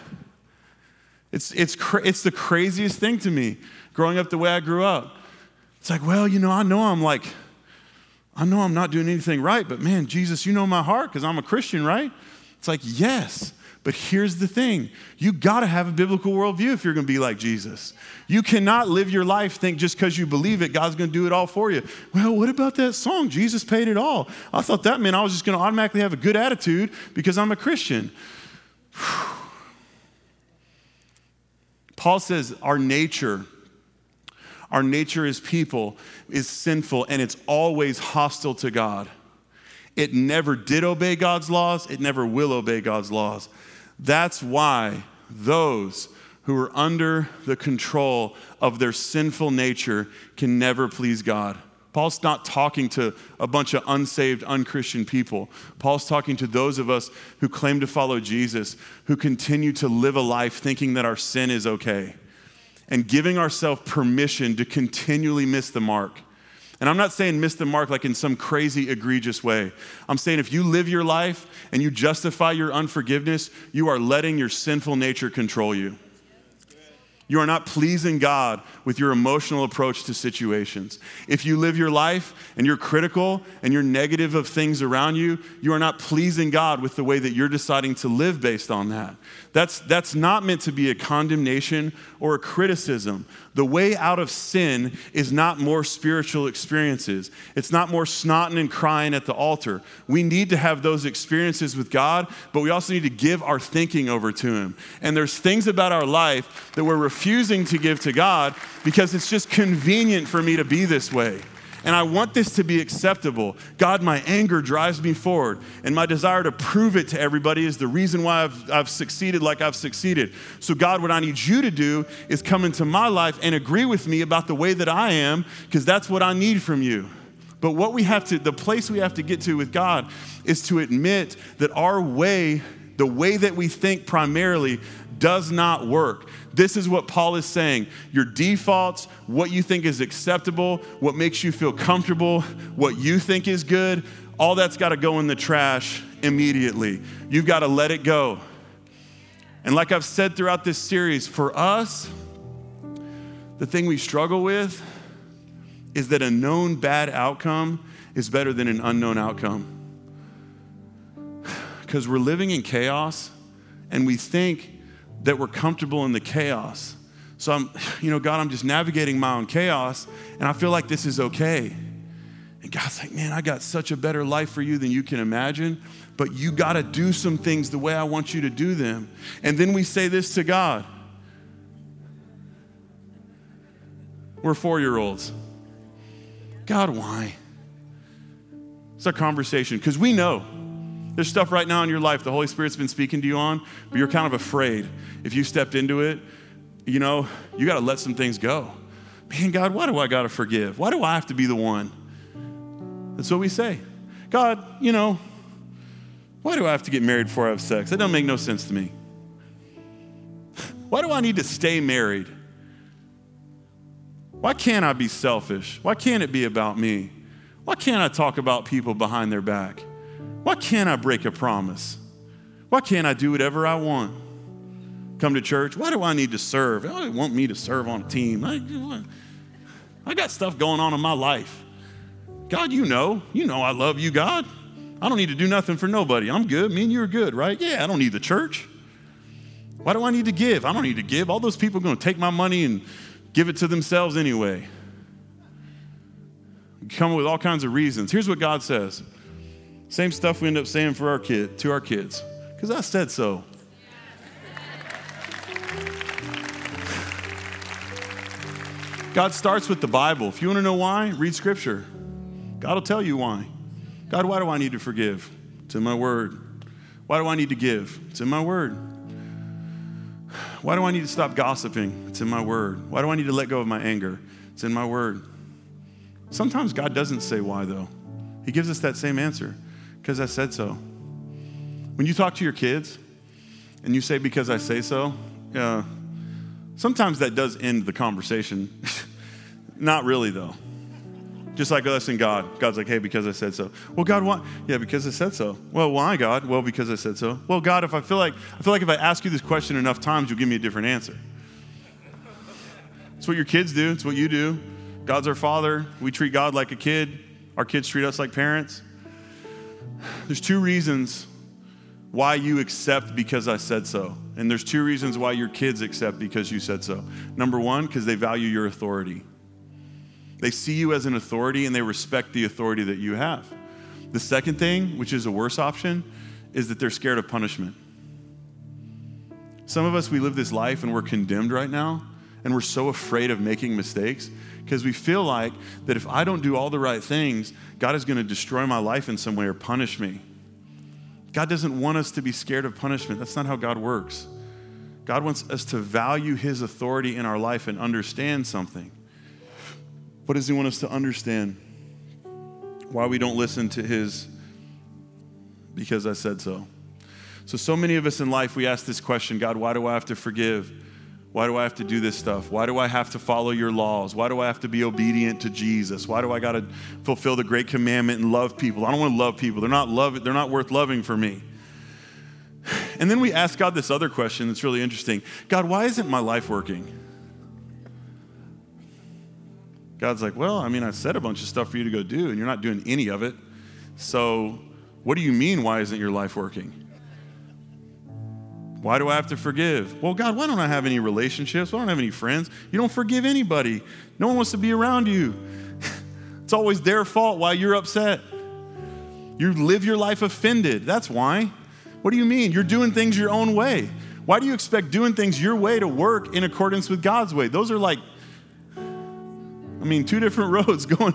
It's, it's, cra- it's the craziest thing to me growing up the way I grew up. It's like, well, you know, I know I'm like, I know I'm not doing anything right, but man, Jesus, you know my heart because I'm a Christian, right? It's like, yes. But here's the thing you got to have a biblical worldview if you're going to be like Jesus. You cannot live your life think just because you believe it, God's going to do it all for you. Well, what about that song? Jesus paid it all. I thought that meant I was just going to automatically have a good attitude because I'm a Christian. <sighs> Paul says our nature, our nature as people is sinful and it's always hostile to God. It never did obey God's laws, it never will obey God's laws. That's why those who are under the control of their sinful nature can never please God. Paul's not talking to a bunch of unsaved, unchristian people. Paul's talking to those of us who claim to follow Jesus, who continue to live a life thinking that our sin is okay, and giving ourselves permission to continually miss the mark. And I'm not saying miss the mark like in some crazy, egregious way. I'm saying if you live your life and you justify your unforgiveness, you are letting your sinful nature control you. You are not pleasing God with your emotional approach to situations. If you live your life and you're critical and you're negative of things around you, you are not pleasing God with the way that you're deciding to live based on that. That's, that's not meant to be a condemnation or a criticism. The way out of sin is not more spiritual experiences. It's not more snotting and crying at the altar. We need to have those experiences with God, but we also need to give our thinking over to Him. And there's things about our life that we're refusing to give to God because it's just convenient for me to be this way and I want this to be acceptable. God, my anger drives me forward, and my desire to prove it to everybody is the reason why I've, I've succeeded like I've succeeded. So, God, what I need you to do is come into my life and agree with me about the way that I am, because that's what I need from you. But what we have to, the place we have to get to with God is to admit that our way, the way that we think primarily, does not work. This is what Paul is saying. Your defaults, what you think is acceptable, what makes you feel comfortable, what you think is good, all that's got to go in the trash immediately. You've got to let it go. And like I've said throughout this series, for us, the thing we struggle with is that a known bad outcome is better than an unknown outcome. <sighs> Because we're living in chaos and we think that we're comfortable in the chaos. So I'm, <laughs> you know, God, I'm just navigating my own chaos and I feel like this is okay. And God's like, man, I got such a better life for you than you can imagine, but you got to do some things the way I want you to do them. And then we say this to God We're four year olds. God, why? It's a conversation because we know there's stuff right now in your life the Holy Spirit's been speaking to you on, but you're kind of afraid. If you stepped into it, you know, you got to let some things go. Man, God, why do I got to forgive? Why do I have to be the one? That's what we say. God, you know, why do I have to get married before I have sex? That don't make no sense to me. Why do I need to stay married? Why can't I be selfish? Why can't it be about me? Why can't I talk about people behind their back? Can't I break a promise? Why can't I do whatever I want? Come to church. Why do I need to serve? Why do want me to serve on a team? I, I got stuff going on in my life. God, you know. You know I love you, God. I don't need to do nothing for nobody. I'm good. Me and you are good, right? Yeah, I don't need the church. Why do I need to give? I don't need to give. All those people are going to take my money and give it to themselves anyway. Come up with all kinds of reasons. Here's what God says same stuff we end up saying for our kid, to our kids, because I said so. God starts with the Bible. If you want to know why, read Scripture. God will tell you why. God, why do I need to forgive? It's in my word. Why do I need to give? It's in my word. Why do I need to stop gossiping? It's in my word. Why do I need to let go of my anger? It's in my word. Sometimes God doesn't say why, though. He gives us that same answer because I said so. When you talk to your kids and you say, because I say so, uh, sometimes that does end the conversation. <laughs> Not really, though. Just like us and God. God's like, hey, because I said so. Well, God, why? Yeah, because I said so. Well, why, God? Well, because I said so. Well, God, if I feel like I feel like if I ask you this question enough times, you'll give me a different answer. It's what your kids do. It's what you do. God's our father. We treat God like a kid. Our kids treat us like parents. There's two reasons why you accept because I said so. And there's two reasons why your kids accept because you said so. Number one, because they value your authority. They see you as an authority and they respect the authority that you have. The second thing, which is a worse option, is that they're scared of punishment. Some of us, we live this life and we're condemned right now, and we're so afraid of making mistakes because we feel like that if I don't do all the right things, God is going to destroy my life in some way or punish me. God doesn't want us to be scared of punishment. That's not how God works. God wants us to value His authority in our life and understand something. What does He want us to understand? Why we don't listen to His because I said so. So, so many of us in life, we ask this question God, why do I have to forgive? Why do I have to do this stuff? Why do I have to follow your laws? Why do I have to be obedient to Jesus? Why do I got to fulfill the great commandment and love people? I don't want to love people. They're not love they're not worth loving for me. And then we ask God this other question that's really interesting. God, why isn't my life working? God's like, "Well, I mean, I said a bunch of stuff for you to go do and you're not doing any of it. So, what do you mean why isn't your life working?" Why do I have to forgive? Well, God, why don't I have any relationships? Why don't I have any friends? You don't forgive anybody. No one wants to be around you. <laughs> it's always their fault why you're upset. You live your life offended. That's why. What do you mean? You're doing things your own way. Why do you expect doing things your way to work in accordance with God's way? Those are like, I mean, two different <laughs> roads going.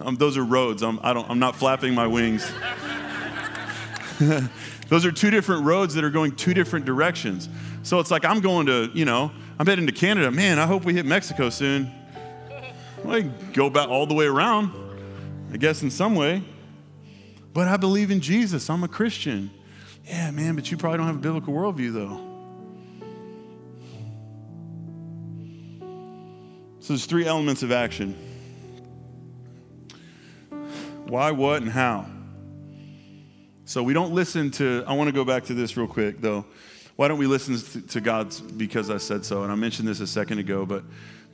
Um, those are roads. I'm, I don't, I'm not flapping my wings. <laughs> Those are two different roads that are going two different directions. So it's like I'm going to, you know, I'm heading to Canada. Man, I hope we hit Mexico soon. Well, I go back all the way around, I guess, in some way. But I believe in Jesus. I'm a Christian. Yeah, man, but you probably don't have a biblical worldview, though. So there's three elements of action why, what, and how. So we don't listen to, I want to go back to this real quick though. Why don't we listen to God's because I said so? And I mentioned this a second ago, but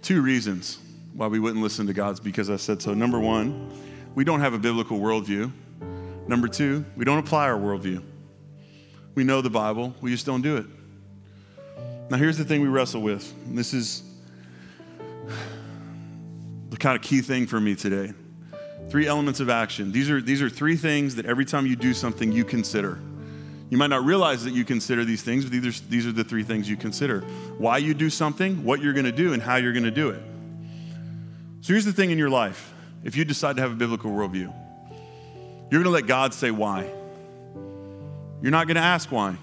two reasons why we wouldn't listen to God's because I said so. Number one, we don't have a biblical worldview. Number two, we don't apply our worldview. We know the Bible, we just don't do it. Now, here's the thing we wrestle with. This is the kind of key thing for me today. Three elements of action. These are, these are three things that every time you do something, you consider. You might not realize that you consider these things, but these are, these are the three things you consider why you do something, what you're going to do, and how you're going to do it. So here's the thing in your life if you decide to have a biblical worldview, you're going to let God say why. You're not going to ask why.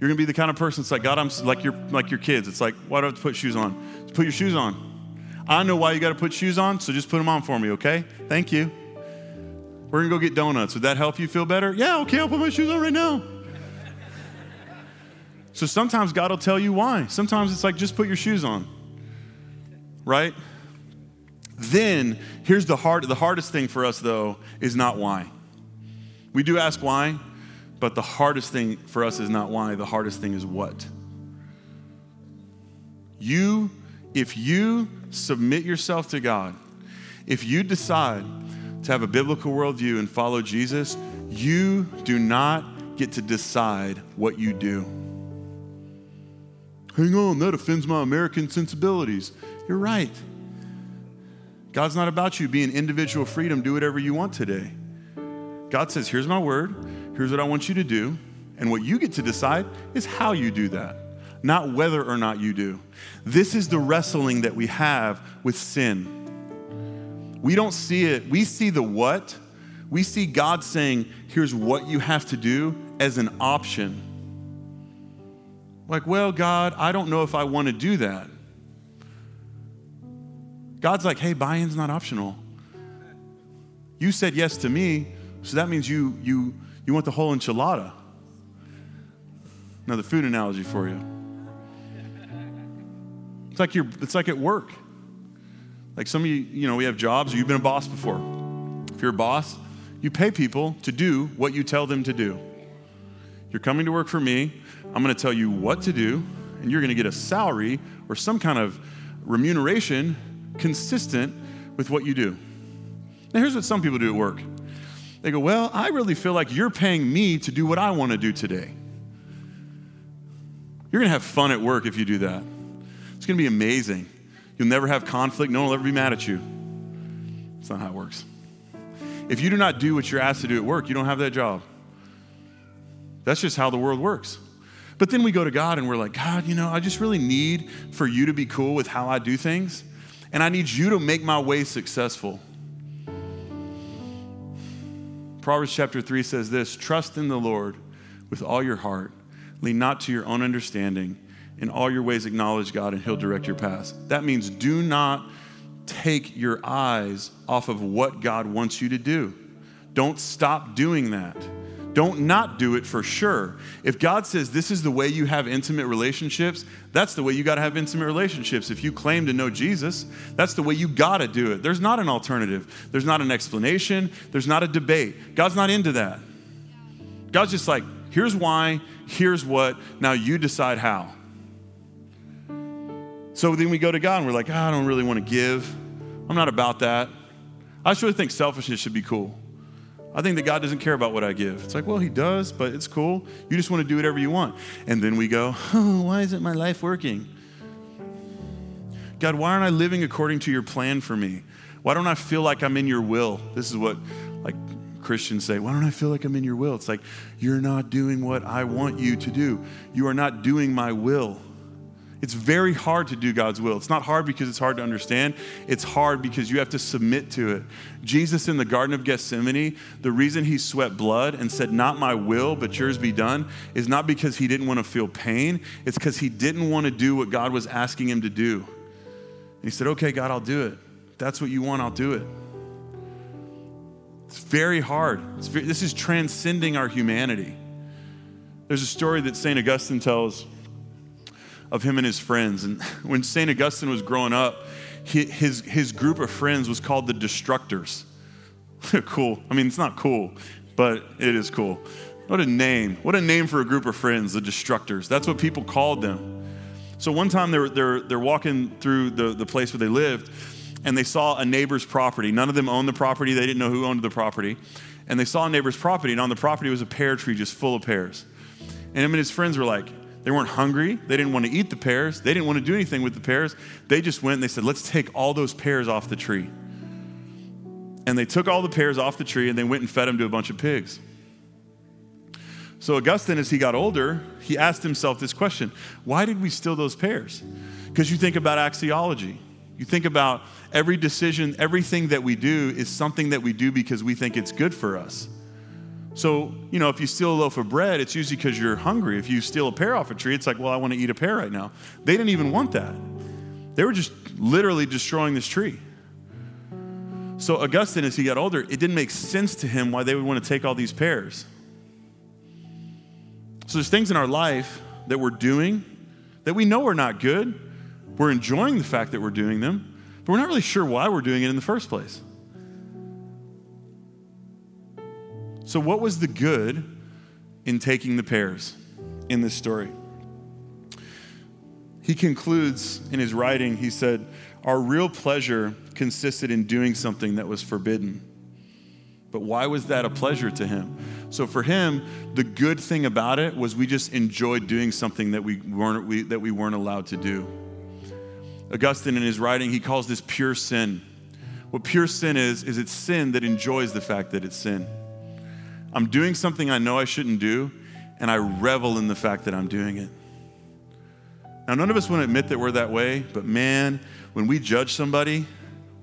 You're going to be the kind of person that's like, God, I'm like your, like your kids. It's like, why do I have to put shoes on? Just put your shoes on. I know why you got to put shoes on, so just put them on for me, okay? Thank you. We're going to go get donuts. Would that help you feel better? Yeah, okay, I'll put my shoes on right now. So sometimes God will tell you why. Sometimes it's like, just put your shoes on, right? Then, here's the hard, the hardest thing for us, though, is not why. We do ask why, but the hardest thing for us is not why. The hardest thing is what. You, if you submit yourself to God, if you decide to have a biblical worldview and follow Jesus, you do not get to decide what you do. Hang on, that offends my American sensibilities. You're right. God's not about you being individual freedom, do whatever you want today. God says, here's my word, here's what I want you to do, and what you get to decide is how you do that not whether or not you do. This is the wrestling that we have with sin. We don't see it, we see the what. We see God saying, here's what you have to do as an option. Like, well, God, I don't know if I want to do that. God's like, hey, buy in's not optional. You said yes to me, so that means you, you, you want the whole enchilada. Another food analogy for you. It's like you're, it's like at work. Like some of you, you know, we have jobs, or you've been a boss before. If you're a boss, you pay people to do what you tell them to do. You're coming to work for me, I'm to tell you what to do, and you're to get a salary or some kind of remuneration consistent with what you do. Now, here's what some people do at work they go, Well, I really feel like you're paying me to do what I want to do today. You're to have fun at work if you do that. It's going to be amazing. You'll never have conflict. No one will ever be mad at you. It's not how it works. If you do not do what you're asked to do at work, you don't have that job. That's just how the world works. But then we go to God and we're like, God, you know, I just really need for you to be cool with how I do things. And I need you to make my way successful. Proverbs chapter 3 says this Trust in the Lord with all your heart, lean not to your own understanding. In all your ways, acknowledge God, and He'll direct your paths. That means do not take your eyes off of what God wants you to do. Don't stop doing that. Don't not do it for sure. If God says this is the way you have intimate relationships, that's the way you got to have intimate relationships. If you claim to know Jesus, that's the way you got to do it. There's not an alternative, there's not an explanation, there's not a debate. God's not into that. God's just like, here's why, here's what, now you decide how. So then we go to God and we're like, oh, I don't really want to give. I'm not about that. I just really think selfishness should be cool. I think that God doesn't care about what I give. It's like, well, He does, but it's cool. You just want to do whatever you want. And then we go, <laughs> oh, why isn't my life working? God, why aren't I living according to your plan for me? Why don't I feel like I'm in your will? This is what like Christians say, why don't I feel like I'm in your will? It's like, you're not doing what I want you to do. You are not doing my will. It's very hard to do God's will. It's not hard because it's hard to understand. It's hard because you have to submit to it. Jesus in the Garden of Gethsemane, the reason he sweat blood and said, Not my will, but yours be done, is not because he didn't want to feel pain. It's because he didn't want to do what God was asking him to do. And he said, Okay, God, I'll do it. that's what you want, I'll do it. It's very hard. It's very, this is transcending our humanity. There's a story that St. Augustine tells of him and his friends. And <laughs> when St. Augustine was growing up, his, his group of friends was called the Destructors. <laughs> cool. I mean, it's not cool, but it is cool. What a name. What a name for a group of friends, the Destructors. That's what people called them. So one time they're, they're, they're walking through the, the place where they lived, and they saw a neighbor's property. None of them owned the property, they didn't know who owned the property. And they saw a neighbor's property, and on the property was a pear tree just full of pears. And him and his friends were like, they weren't hungry. They didn't want to eat the pears. They didn't want to do anything with the pears. They just went and they said, let's take all those pears off the tree. And they took all the pears off the tree and they went and fed them to a bunch of pigs. So Augustine, as he got older, he asked himself this question Why did we steal those pears? Because you think about axiology. You think about every decision, everything that we do is something that we do because we think it's good for us. So, you know, if you steal a loaf of bread, it's usually because you're hungry. If you steal a pear off a tree, it's like, well, I want to eat a pear right now. They didn't even want that. They were just literally destroying this tree. So, Augustine, as he got older, it didn't make sense to him why they would want to take all these pears. So, there's things in our life that we're doing that we know are not good. We're enjoying the fact that we're doing them, but we're not really sure why we're doing it in the first place. So, what was the good in taking the pears in this story? He concludes in his writing, he said, Our real pleasure consisted in doing something that was forbidden. But why was that a pleasure to him? So for him, the good thing about it was we just enjoyed doing something that we weren't, we, that we weren't allowed to do. Augustine, in his writing, he calls this pure sin. What pure sin is, is it's sin that enjoys the fact that it's sin. I'm doing something I know I shouldn't do, and I revel in the fact that I'm doing it. Now, none of us want to admit that we're that way, but man, when we judge somebody,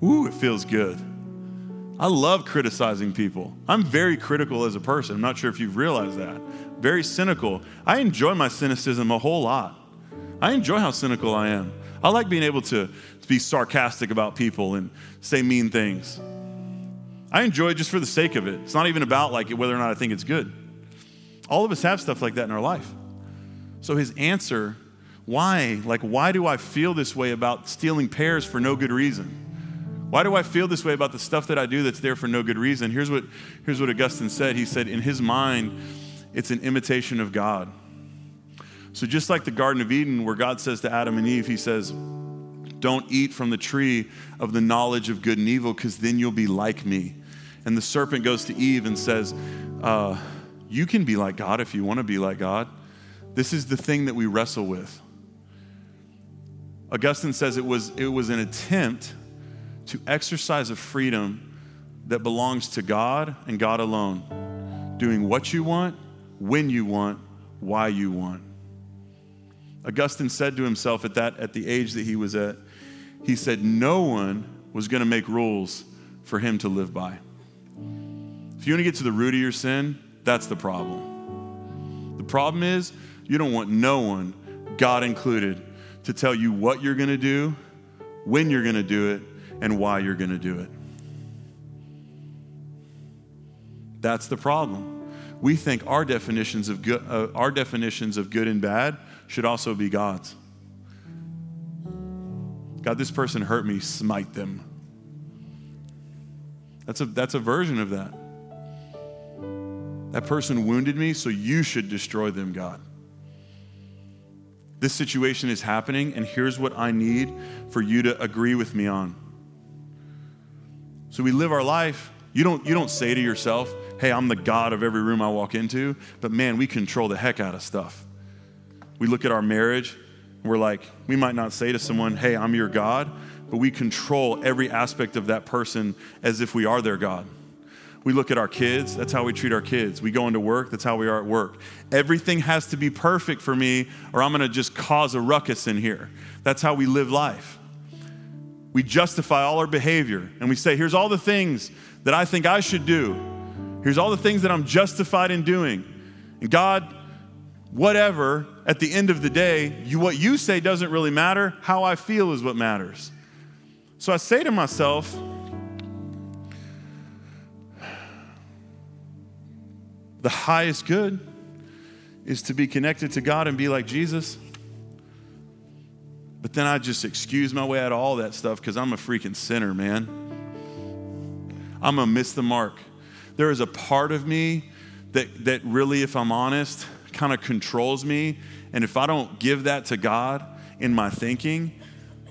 ooh, it feels good. I love criticizing people. I'm very critical as a person. I'm not sure if you've realized that. Very cynical. I enjoy my cynicism a whole lot. I enjoy how cynical I am. I like being able to, to be sarcastic about people and say mean things. I enjoy it just for the sake of it. It's not even about like whether or not I think it's good. All of us have stuff like that in our life. So his answer, why? Like, why do I feel this way about stealing pears for no good reason? Why do I feel this way about the stuff that I do that's there for no good reason? Here's what, here's what Augustine said. He said, in his mind, it's an imitation of God. So, just like the Garden of Eden, where God says to Adam and Eve, He says, Don't eat from the tree of the knowledge of good and evil, because then you'll be like me. And the serpent goes to Eve and says, uh, You can be like God if you want to be like God. This is the thing that we wrestle with. Augustine says it was, it was an attempt to exercise a freedom that belongs to God and God alone. Doing what you want, when you want, why you want. Augustine said to himself at that at the age that he was at, he said, No one was going to make rules for him to live by. If you want to get to the root of your sin, that's the problem. The problem is you don't want no one, God included, to tell you what you're going to do, when you're going to do it, and why you're going to do it. That's the problem. We think our definitions of good, uh, our definitions of good and bad should also be God's. God, this person hurt me, smite them. That's a, that's a version of that. That person wounded me, so you should destroy them, God. This situation is happening, and here's what I need for you to agree with me on. So we live our life. You don't, you don't say to yourself, hey, I'm the God of every room I walk into, but man, we control the heck out of stuff. We look at our marriage, we're like, we might not say to someone, hey, I'm your God, but we control every aspect of that person as if we are their God. We look at our kids, that's how we treat our kids. We go into work, that's how we are at work. Everything has to be perfect for me, or I'm gonna just cause a ruckus in here. That's how we live life. We justify all our behavior and we say, here's all the things that I think I should do. Here's all the things that I'm justified in doing. And God, whatever, at the end of the day, you, what you say doesn't really matter. How I feel is what matters. So I say to myself, the highest good is to be connected to God and be like Jesus. But then I just excuse my way out of all that stuff because I'm a freaking sinner, man. I'm going to miss the mark. There is a part of me that, that really, if I'm honest, kind of controls me. And if I don't give that to God in my thinking,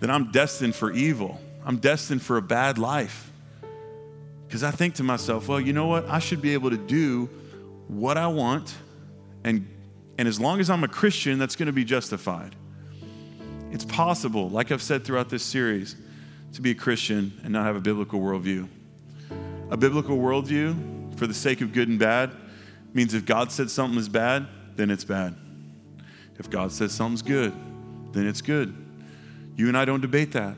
then I'm destined for evil. I'm destined for a bad life. Because I think to myself, well, you know what? I should be able to do what I want, and, and as long as I'm a Christian, that's going to be justified. It's possible, like I've said throughout this series, to be a Christian and not have a biblical worldview. A biblical worldview, for the sake of good and bad, means if God said something is bad, then it's bad. If God says something's good, then it's good. You and I don't debate that.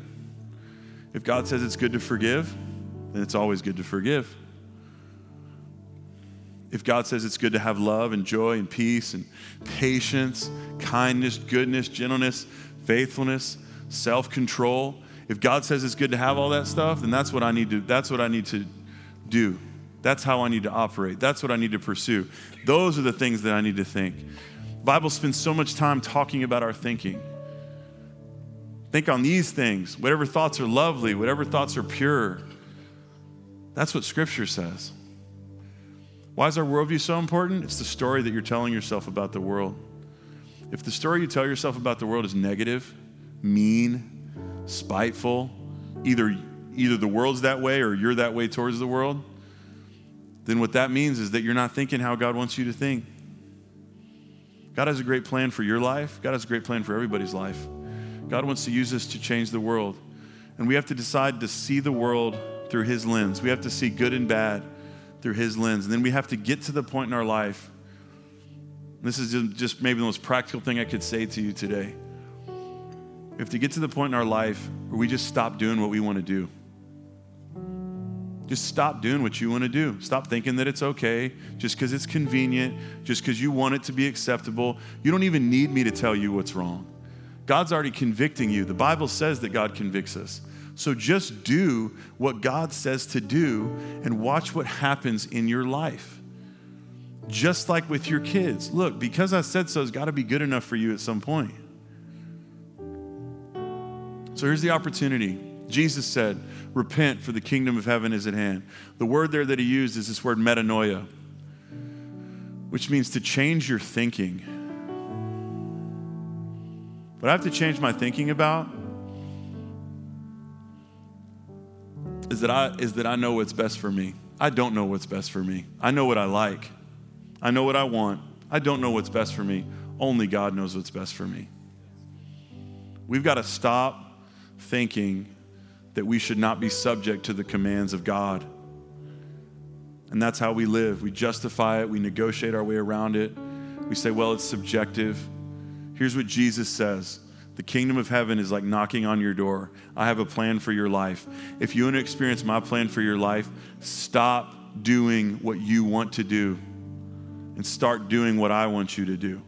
If God says it's good to forgive, then it's always good to forgive if God says it's good to have love and joy and peace and patience, kindness, goodness, gentleness, faithfulness, self-control, if God says it's good to have all that stuff, then that's what I need to that's what I need to do. That's how I need to operate. That's what I need to pursue. Those are the things that I need to think. The Bible spends so much time talking about our thinking. Think on these things. Whatever thoughts are lovely, whatever thoughts are pure. That's what scripture says. Why is our worldview so important? It's the story that you're telling yourself about the world. If the story you tell yourself about the world is negative, mean, spiteful, either, either the world's that way or you're that way towards the world, then what that means is that you're not thinking how God wants you to think. God has a great plan for your life. God has a great plan for everybody's life. God wants to use us to change the world. And we have to decide to see the world through His lens. We have to see good and bad through His lens. And then we have to get to the point in our life. This is just maybe the most practical thing I could say to you today. We have to get to the point in our life where we just stop doing what we want to do. Just stop doing what you want to do. Stop thinking that it's okay just because it's convenient, just because you want it to be acceptable. You don't even need me to tell you what's wrong. God's already convicting you. The Bible says that God convicts us. So just do what God says to do and watch what happens in your life. Just like with your kids. Look, because I said so has got to be good enough for you at some point. So here's the opportunity. Jesus said, Repent, for the kingdom of heaven is at hand. The word there that he used is this word metanoia, which means to change your thinking. What I have to change my thinking about is that I is that I know what's best for me. I don't know what's best for me. I know what I like. I know what I want. I don't know what's best for me. Only God knows what's best for me. We've got to stop thinking that we should not be subject to the commands of God. And that's how we live. We justify it, we negotiate our way around it. We say, well, it's subjective. Here's what Jesus says The kingdom of heaven is like knocking on your door. I have a plan for your life. If you want to experience my plan for your life, stop doing what you want to do and start doing what I want you to do.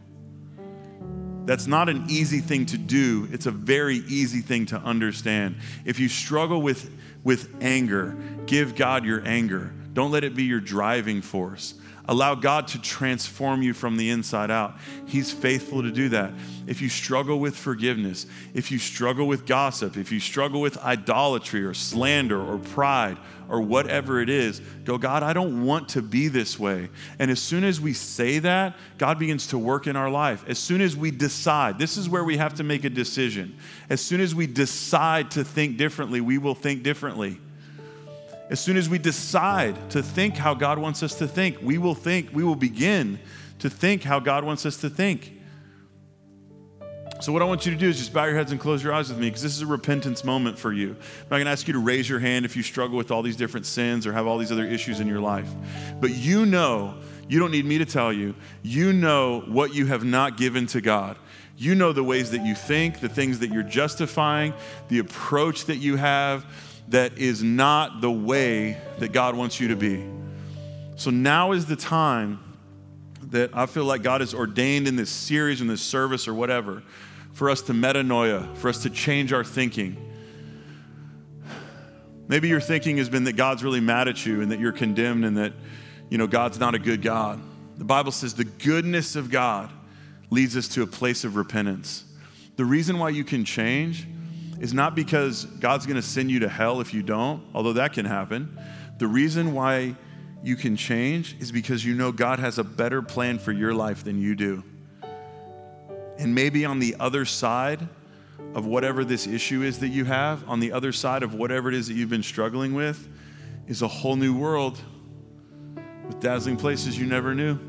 That's not an easy thing to do. It's a very easy thing to understand. If you struggle with, with anger, give God your anger. Don't let it be your driving force. Allow God to transform you from the inside out. He's faithful to do that. If you struggle with forgiveness, if you struggle with gossip, if you struggle with idolatry or slander or pride or whatever it is, go, God, I don't want to be this way. And as soon as we say that, God begins to work in our life. As soon as we decide, this is where we have to make a decision. As soon as we decide to think differently, we will think differently. As soon as we decide to think how God wants us to think, we will think, we will begin to think how God wants us to think. So, what I want you to do is just bow your heads and close your eyes with me because this is a repentance moment for you. I'm not going to ask you to raise your hand if you struggle with all these different sins or have all these other issues in your life. But you know, you don't need me to tell you, you know what you have not given to God. You know the ways that you think, the things that you're justifying, the approach that you have that is not the way that God wants you to be. So now is the time that I feel like God has ordained in this series, in this service, or whatever, for us to metanoia, for us to change our thinking. Maybe your thinking has been that God's really mad at you and that you're condemned and that, you know, God's not a good God. The Bible says the goodness of God leads us to a place of repentance. The reason why you can change is not because God's going to send you to hell if you don't, although that can happen. The reason why you can change is because you know God has a better plan for your life than you do. And maybe on the other side of whatever this issue is that you have, on the other side of whatever it is that you've been struggling with, is a whole new world with dazzling places you never knew.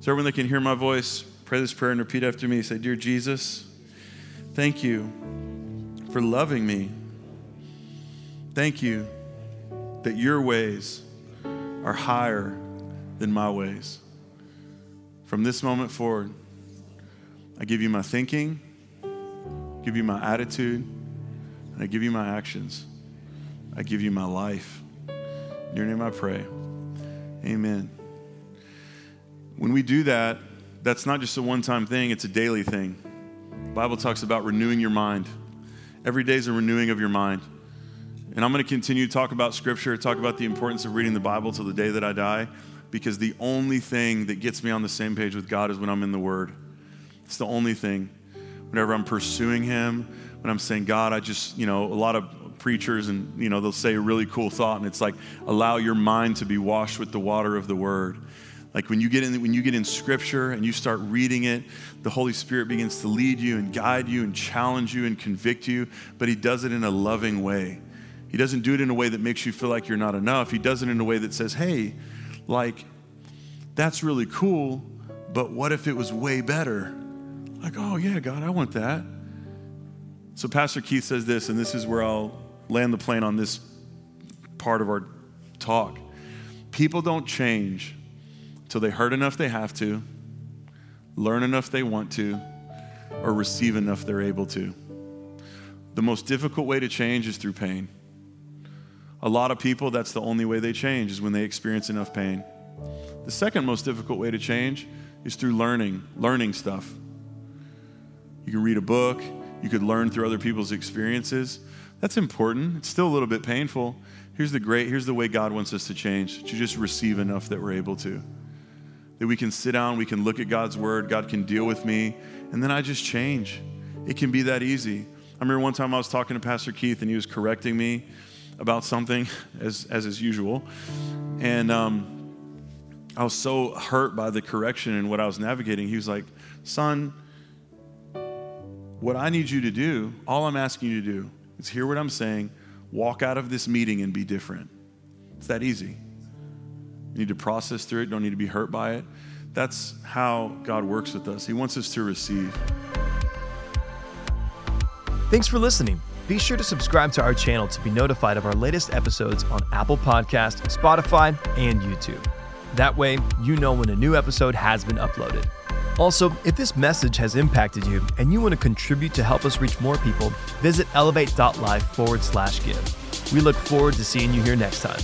So, everyone that can hear my voice, pray this prayer and repeat after me. Say, Dear Jesus, Thank you for loving me. Thank you that your ways are higher than my ways. From this moment forward, I give you my thinking, give you my attitude, and I give you my actions. I give you my life. In your name I pray. Amen. When we do that, that's not just a one time thing, it's a daily thing. Bible talks about renewing your mind. Every day is a renewing of your mind. And I'm going to continue to talk about scripture, talk about the importance of reading the Bible till the day that I die, because the only thing that gets me on the same page with God is when I'm in the Word. It's the only thing. Whenever I'm pursuing Him, when I'm saying, God, I just, you know, a lot of preachers and, you know, they'll say a really cool thought, and it's like, allow your mind to be washed with the water of the Word. Like when you get in when you get in scripture and you start reading it, the Holy Spirit begins to lead you and guide you and challenge you and convict you, but he does it in a loving way. He doesn't do it in a way that makes you feel like you're not enough. He does it in a way that says, "Hey, like that's really cool, but what if it was way better?" Like, "Oh yeah, God, I want that." So Pastor Keith says this and this is where I'll land the plane on this part of our talk. People don't change till they hurt enough they have to, learn enough they want to, or receive enough they're able to. The most difficult way to change is through pain. A lot of people, that's the only way they change, is when they experience enough pain. The second most difficult way to change is through learning, learning stuff. You can read a book, you could learn through other people's experiences. That's important. It's still a little bit painful. Here's the great, here's the way God wants us to change to just receive enough that we're able to that we can sit down, we can look at God's word, God can deal with me, and then I just change. It can be that easy. I remember one time I was talking to Pastor Keith and he was correcting me about something, <laughs> as, as is usual. And um, I was so hurt by the correction and what I was navigating. He was like, Son, what I need you to do, all I'm asking you to do is hear what I'm saying, walk out of this meeting and be different. It's that easy. You need to process through it, don't need to be hurt by it. That's how God works with us. He wants us to receive. Thanks for listening. Be sure to subscribe to our channel to be notified of our latest episodes on Apple Podcast, Spotify, and YouTube. That way, you know when a new episode has been uploaded. Also, if this message has impacted you and you want to contribute to help us reach more people, visit elevate.life forward slash give. We look forward to seeing you here next time.